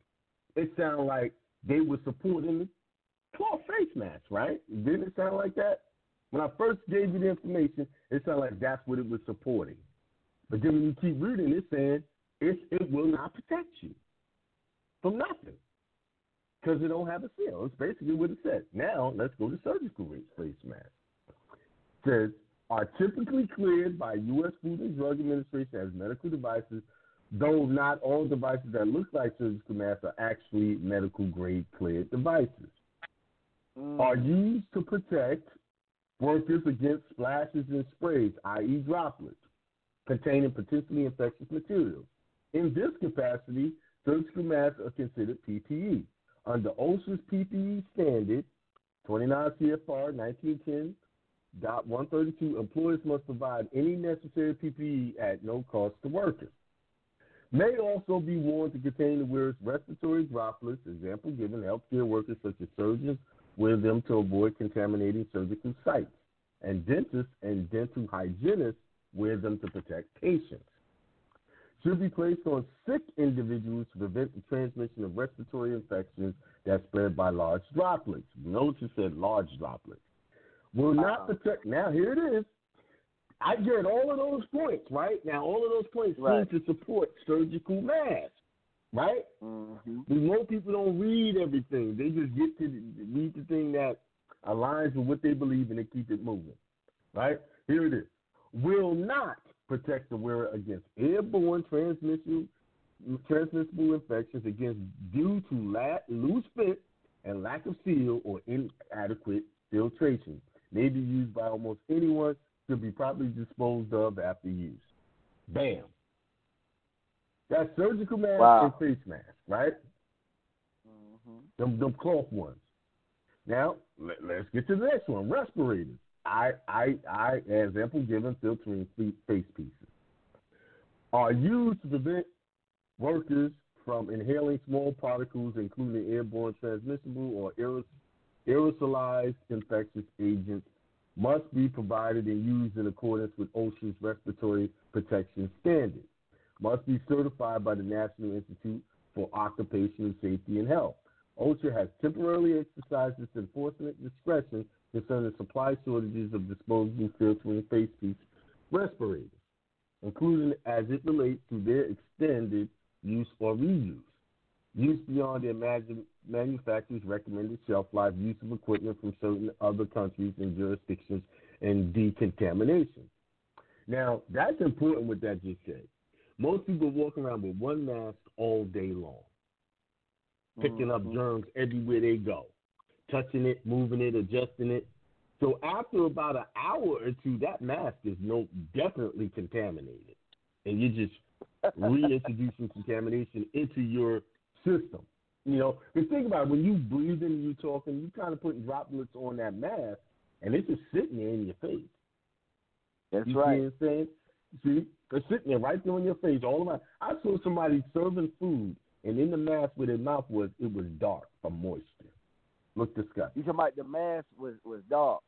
it sounded like they were supporting the cloth face mask, right? Didn't it sound like that? When I first gave you the information, it sounded like that's what it was supporting. But then when you keep reading, it's saying it, it will not protect you from nothing because it don't have a seal. It's basically what it said. Now let's go to surgical face masks. It says are typically cleared by U.S. Food and Drug Administration as medical devices, though not all devices that look like surgical masks are actually medical grade cleared devices. Mm. Are used to protect workers against splashes and sprays, i.e., droplets, containing potentially infectious materials. In this capacity, surgical masks are considered PPE. Under OSHA's PPE standard, 29 CFR 1910 dot 132, employers must provide any necessary PPE at no cost to workers. May also be worn to contain the wearer's respiratory droplets, example given healthcare workers such as surgeons wear them to avoid contaminating surgical sites, and dentists and dental hygienists wear them to protect patients. Should be placed on sick individuals to prevent the transmission of respiratory infections that spread by large droplets. Notice it said large droplets. Will not protect. Now, here it is. I get all of those points, right? Now, all of those points Right. seem to support surgical masks, right? Mm-hmm. But most people don't read everything. They just get to the- read the thing that aligns with what they believe and they keep it moving. Right? Here it is. Will not protect the wearer against airborne transmission, transmissible infections against due to la- loose fit and lack of seal or inadequate filtration. May be used by almost anyone. Should be properly disposed of after use. Bam. That's surgical mask Wow. and face mask, right? Mm-hmm. Them, them cloth ones. Now let, us get to the next one. Respirators. I, I, I, example given, filtering face pieces are used to prevent workers from inhaling small particles, including airborne transmissible or aeros- aerosolized infectious agents. Must be provided and used in accordance with OSHA's respiratory protection standards. Must be certified by the National Institute for Occupational Safety and Health. OSHA has temporarily exercised its enforcement discretion concerning supply shortages of disposable filtering face piece respirators, including as it relates to their extended use or reuse. Use beyond the manu- manufacturer's recommended shelf life, use of equipment from certain other countries and jurisdictions, and decontamination. Now, that's important what that just said. Most people walk around with one mask all day long picking up Mhm. germs everywhere they go, touching it, moving it, adjusting it. So after about an hour or two, that mask is no definitely contaminated, and you're just reintroducing contamination into your system. You know, because think about it, when you breathing and you talking, you kind of putting droplets on that mask, and it's just sitting there in your face. That's You right. see what I'm saying? See, they're sitting there right there on your face all around. I saw somebody serving food, and in the mask where their mouth was, it was dark from moisture. Look disgusting. You talking about the mask was was dark,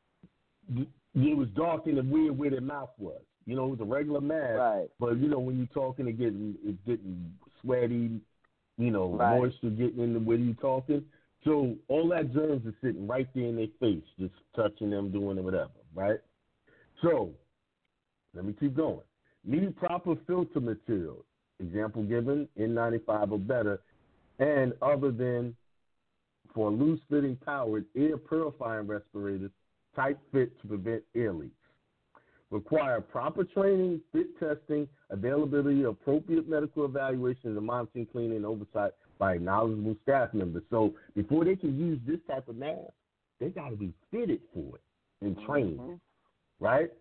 It was dark in the weird where their mouth was. You know, it was a regular mask, right? but you know when you're talking, it getting it's getting sweaty. You know, Right. moisture getting in the way you talking. So all that germs are sitting right there in their face, just touching them, doing whatever, right? So let me keep going. Need proper filter material. Example given, N95 or better, and other than for loose fitting powered air purifying respirators, tight fit to prevent air leaks. Require proper training, fit testing, availability, of appropriate medical evaluations, and monitoring, cleaning, and oversight by knowledgeable staff members. So before they can use this type of mask, they got to be fitted for it and trained Mhm. right?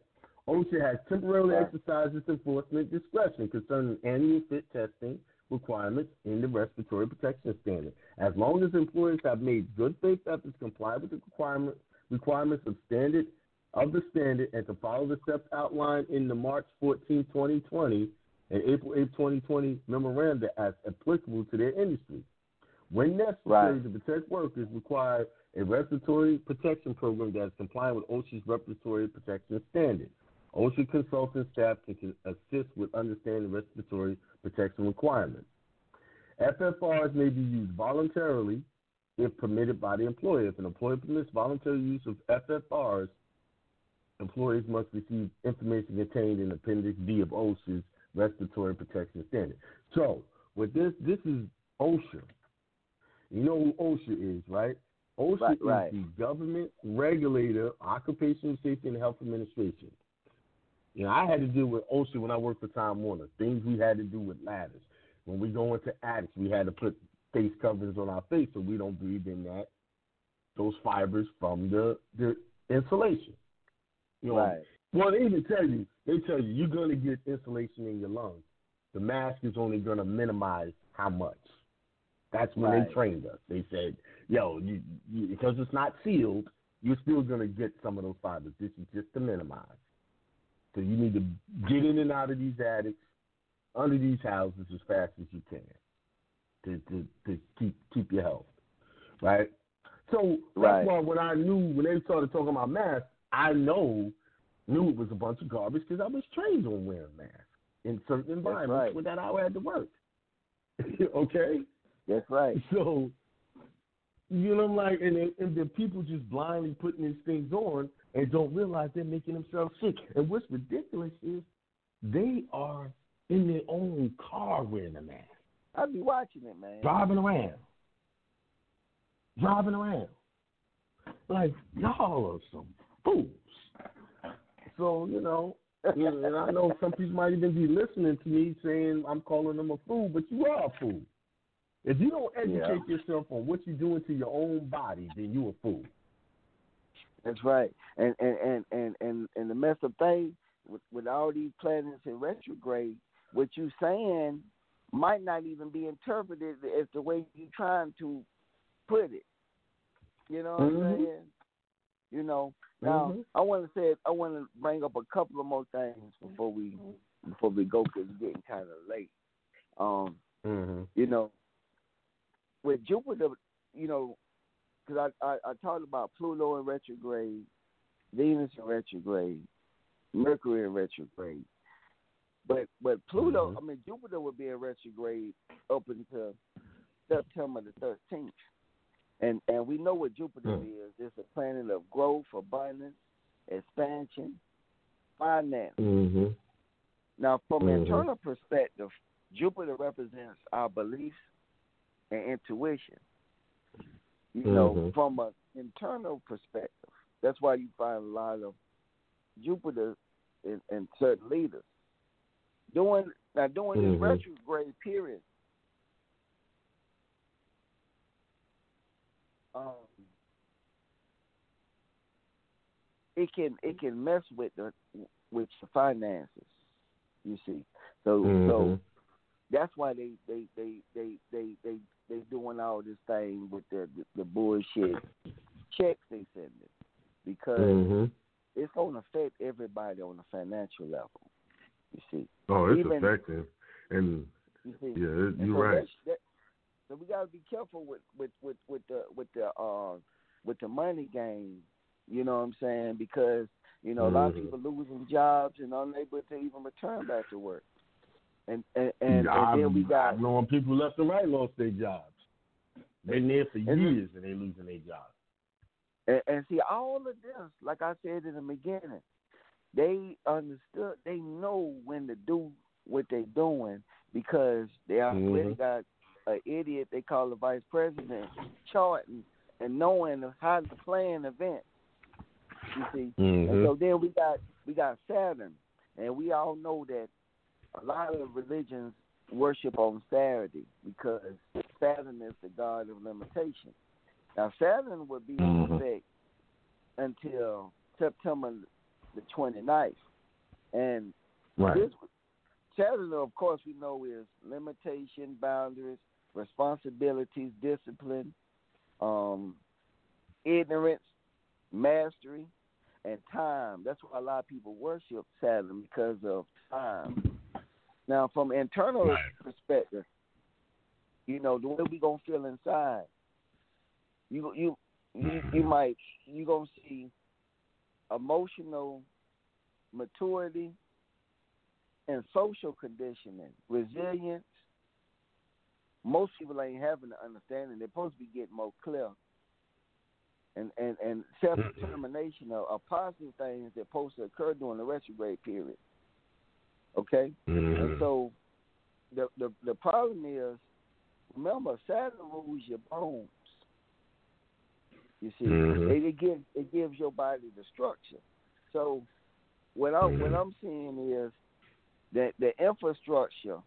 OSHA has temporarily Right. exercised its enforcement discretion concerning annual fit testing requirements in the respiratory protection standard. As long as employers have made good faith efforts to comply with the requirement, requirements of standard of the standard and to follow the steps outlined in the March 14, 2020 and April 8, 2020 memoranda as applicable to their industry. When necessary Right. to protect workers, require a respiratory protection program that is compliant with OSHA's respiratory protection standard. OSHA consultant staff can can assist with understanding respiratory protection requirements. FFRs may be used voluntarily if permitted by the employer. If an employer permits voluntary use of FFRs, employees must receive information contained in Appendix D of OSHA's respiratory protection standard. So with this, this is OSHA. You know who OSHA is, right? OSHA Right, is right. the government regulator, Occupational Safety and Health Administration. You know, I had to deal with OSHA when I worked for Time Warner. Things we had to do with ladders. When we go into attics, we had to put face coverings on our face so we don't breathe in that those fibers from the the insulation. You know, Right. well, they even tell you, they tell you you're gonna get insulation in your lungs. The mask is only gonna minimize how much. That's when Right. they trained us. They said, "Yo, you, you, because it's not sealed, you're still gonna get some of those fibers. This is just to minimize. So you need to get in and out of these attics, under these houses as fast as you can, to to, to keep keep your health, right? So that's Right. why when I knew when they started talking about masks, I know knew it was a bunch of garbage because I was trained on wearing masks in certain environments right. where that I had to work. okay, That's right. so you know, I'm like, and then- and the people just blindly putting these things on and don't realize they're making themselves sick. And what's ridiculous is they are in their own car wearing a mask, I be watching it, man. driving around, driving around. Like y'all are some fools. So you know, and I know some people might even be listening to me saying I'm calling them a fool, but you are a fool. If you don't educate yourself on what you're doing to your own body, then you a fool. That's right. And and and and and, and the messed up thing with, with all these planets in retrograde, what you saying might not even be interpreted as the way you're trying to put it. You know what Mhm. I'm saying? You know. Now Mhm. I want to say I want to bring up a couple of more things before we before we go because it's getting kind of late. Um, Mm-hmm. you know, with Jupiter, you know, because I, I I talked about Pluto in retrograde, Venus in retrograde, Mercury in retrograde, but but Pluto, Mhm. I mean Jupiter would be in retrograde up until September the thirteenth, and and we know what Jupiter Hmm. is. It's a planet of growth, abundance, expansion, finance. Mm-hmm. Now, from an Mhm. internal perspective, Jupiter represents our beliefs and intuition. You know, Mhm. from an internal perspective, that's why you find a lot of Jupiter in, in certain leaders. During now during this retrograde period, um, it can it can mess with the with the finances. You see, so so Mhm. that's why they they they they they they they doing all this thing with the the, the bullshit checks they sending because Mm-hmm. it's going to affect everybody on the financial level. You see, Oh, it's Even- effective, and you see. yeah, it- you're so right. That, so we got to be careful with with with with the with the uh with the money game. You know what I'm saying? Because you know a lot of Mhm. people losing jobs and unable to even return back to work. And and and, and then we got I've known people left and right lost their jobs. Been there for And- years and they're losing their jobs. And, and see, all of this, like I said in the beginning, they understood. They know when to do what they're doing because they already Mhm. got an idiot they call the vice president charting and knowing how to plan events. You see, and Mhm. so then we got we got Saturn, and we all know that a lot of religions worship on Saturday because Saturn is the god of limitation. Now Saturn would be in Mhm. effect until September the 29th. and Right. this Saturn, of course, we know is limitation, boundaries, responsibilities, discipline, um, ignorance, mastery, and time. That's why a lot of people worship Saturn because of time. Now, from internal Right. perspective, you know the way we gonna feel inside. You you you, you might you gonna see emotional maturity and social conditioning, resilience. Most people ain't having the understanding. They're supposed to be getting more clear. And and, and self determination are, are positive things that supposed to occur during the retrograde period. Okay, Mhm. and so the the the problem is, remember, Saturn rules your bones. You see, Mhm. it, it gives it gives your body the structure. So what I'm what Mhm. I'm seeing is that the infrastructure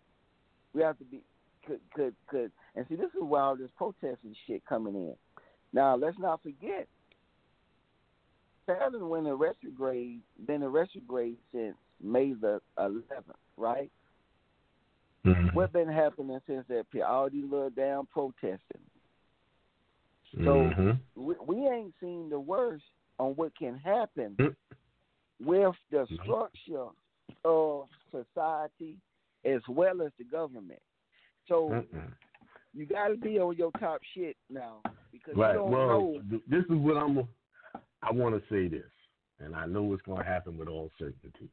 we have to be could could could and see this is where all this protesting shit coming in. Now let's not forget Saturn went in retrograde been in retrograde since May the eleventh, right? Mhm. What been happening since that period? All these little damn protesting. So Mhm. we, we ain't seen the worst on what can happen Mm. with the Mhm. structure of society as well as the government. So Mm-mm. you got to be on your top shit now because Right. you don't Well, know. th- this is what I'm. I want to say this, and I know it's going to happen with all certainty.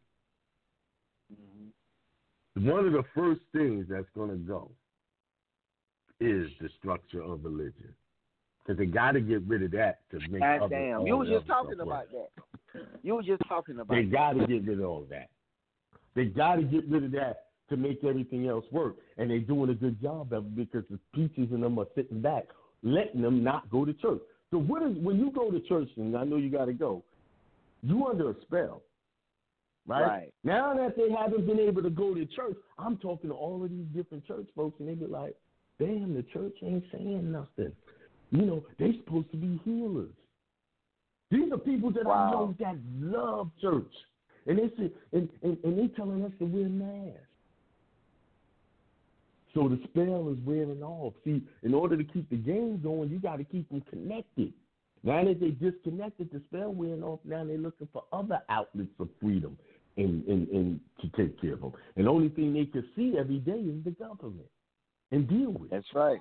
Mm-hmm. One of the first things that's going to go is the structure of religion, because they got to get rid of that to make. God other, damn, you were just talking about work. that. You were just talking about They that. got to get rid of all that. They got to get rid of that to make everything else work, and they're doing a good job of it because the peaches and them are sitting back, letting them not go to church. So what is when you go to church, and I know you got to go, you under a spell, right? Right. Now that they haven't been able to go to church, I'm talking to all of these different church folks, and they be like, "Damn, the church ain't saying nothing. You know, they supposed to be healers. These are people that I know that love church, and they say, and, and and they telling us to wear masks. So the spell is wearing off. See, in order to keep the game going, you got to keep them connected. Now that they disconnected, the spell wearing off. Now they're looking for other outlets of freedom and, and, and to take care of them. And the only thing they can see every day is the government and deal with. That's right.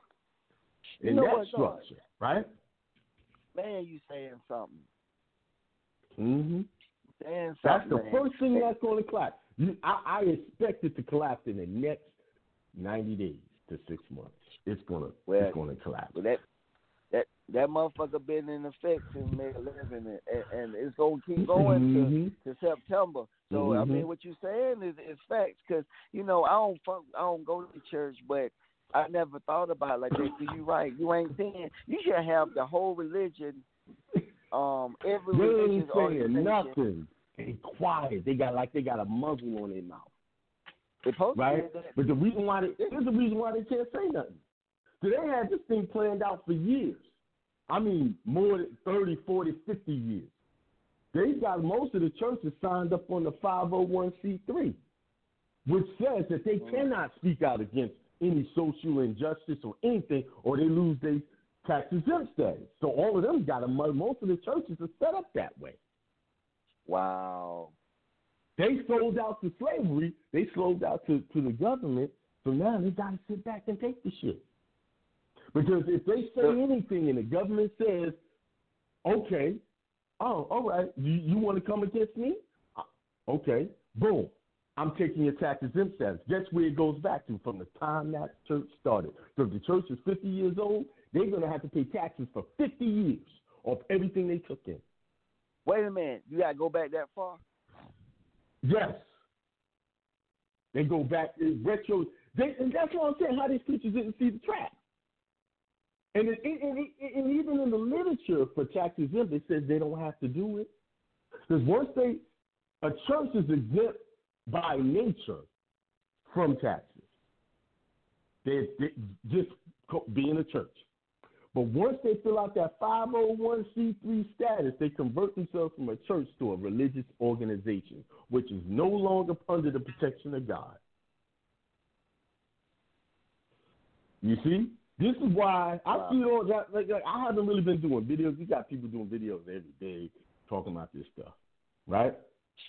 You in know that what, structure, right? Man, you saying something. Mm-hmm. Saying something. That's the man. first thing that's going to collapse. I, I expect it to collapse in the next ninety days to six months. It's gonna Well, it's gonna collapse. But that that that motherfucker been in effect since May 11, and, and it's gonna keep going Mhm. to, to September. So I Mhm. mean, what you're saying is is facts because you know I don't fuck, I don't go to church, but I never thought about it like that. Cause you right, you ain't saying you should have the whole religion, um, every They religious ain't saying nothing. They quiet. They got like they got a muzzle on their mouth, They supposed to right? But the reason why they, there's a reason why they can't say nothing. So they had this thing planned out for years. I mean, more than 30, 40, 50 years. They got most of the churches signed up on the 501c3, which says that they cannot speak out against any social injustice or anything, or they lose their tax exempt status. So all of them got a most of the churches are set up that way. Wow. They sold out to slavery. They sold out to, to the government. So now they got to sit back and take the shit. Because if they say anything and the government says, okay, oh, all right, you, you want to come against me? Uh, Okay, boom. I'm taking your taxes exempt status. Guess where it goes back to from the time that church started. So if the church is 50 years old, they're going to have to pay taxes for 50 years of everything they took in. Wait a minute, you gotta go back that far? Yes. They go back retro. They, and that's what I'm saying. How these preachers didn't see the trap. And, it, and, and, and even in the literature for tax exempt, it says they don't have to do it. Because once they, a church is exempt by nature from taxes. They, they just being a church. But once they fill out that 501c3 status, they convert themselves from a church to a religious organization, which is no longer under the protection of God. You see? This is why I Wow. see all that. Like, like, I haven't really been doing videos. You got people doing videos every day talking about this stuff, right?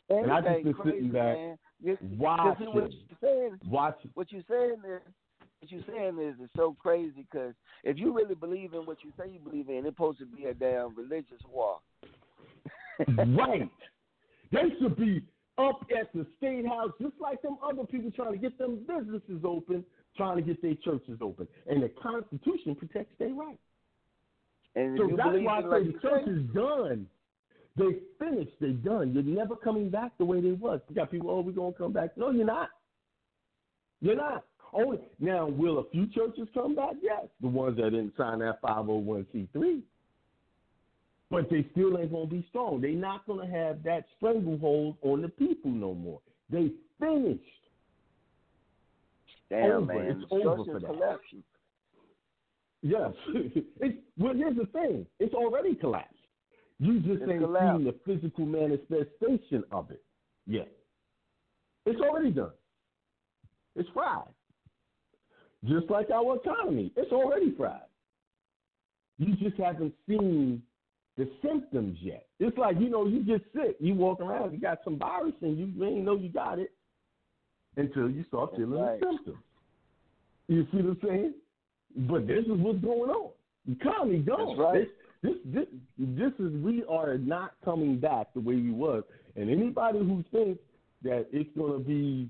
And I just been sitting back man. You- Watching, what you're saying, watching. what you're saying is, what you're saying is, it's so crazy. Because if you really believe in what you say you believe in, it's supposed to be a damn religious war. right. They should be up at the state house, just like them other people trying to get them businesses open, trying to get their churches open. And the Constitution protects their rights. And So that's why I say like the church is done. They finished. They done. You're never coming back the way they was. You got people, oh, we're gonna come back. No, you're not. You're not. Only now, will a few churches come back? Yes, the ones that didn't sign that 501c3. But they still ain't gonna be strong. They're not gonna have that stranglehold on the people no more. They finished. Damn, Over. man. It's over for that. collapsing. Yes. it's, well, here's the thing. It's already collapsed. You just It's ain't collapsed. seen the physical manifestation of it yet. It's already done. It's fried. Just like our economy. It's already fried. You just haven't seen the symptoms yet. It's like, you know, you get sick. You walk around, you got some virus and you, you ain't know you got it until you start feeling right. the symptoms. You see what I'm saying? But this is what's going on. The economy gone. Right. This, this, this, this is we are not coming back the way we was. And anybody who thinks that it's going to be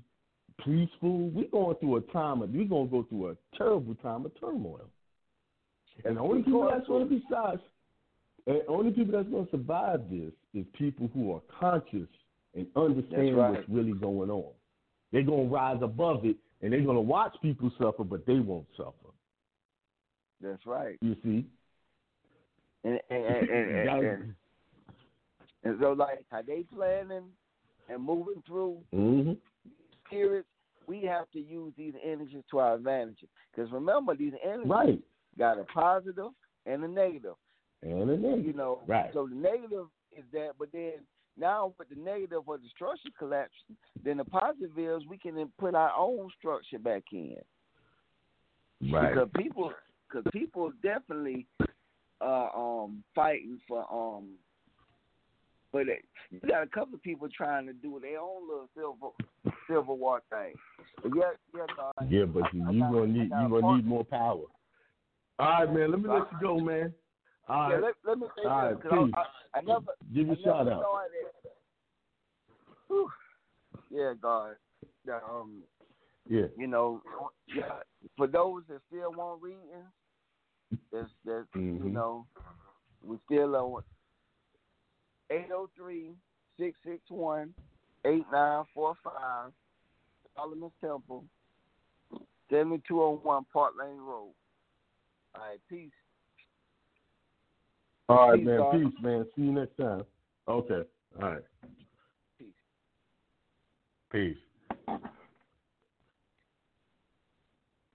peaceful, we're going through a time of we're going to go through a terrible time of turmoil. And the only people that's going to be size, and only people that's to survive this is people who are conscious and understand right. what's really going on. They're going to rise above it, and they're going to watch people suffer, but they won't suffer. That's right. You see? And and and, and, and, and, and so like how they planning and moving through Mhm. periods, we have to use these energies to our advantage. Because remember, these energies Right. got a positive and a negative. And a negative. You know, Right. so the negative is that, but then now with the negative or the structure collapsing, then the positive is we can then put our own structure back in. Right. Because people, because people definitely uh, um fighting for um. But it, you got a couple of people trying to do their own little civil civil war thing. Yeah, yeah, God. Yeah, but you, I you got- gonna need you a gonna need more power. All right, man. Let me let you go, man. All Yeah, right. let, let me say All this. right, 'cause peace. I, I, never, Give your shout out. Yeah, God. Um, Yeah. you know, yeah, for those that still want reading, that's that's you Mhm. know, we still on 803-661-8945, Solomon's Temple, 7201 Park Lane Road. All right, peace. All right, Peace, man. Peace, man. See you next time. Okay. All right. Peace. Peace.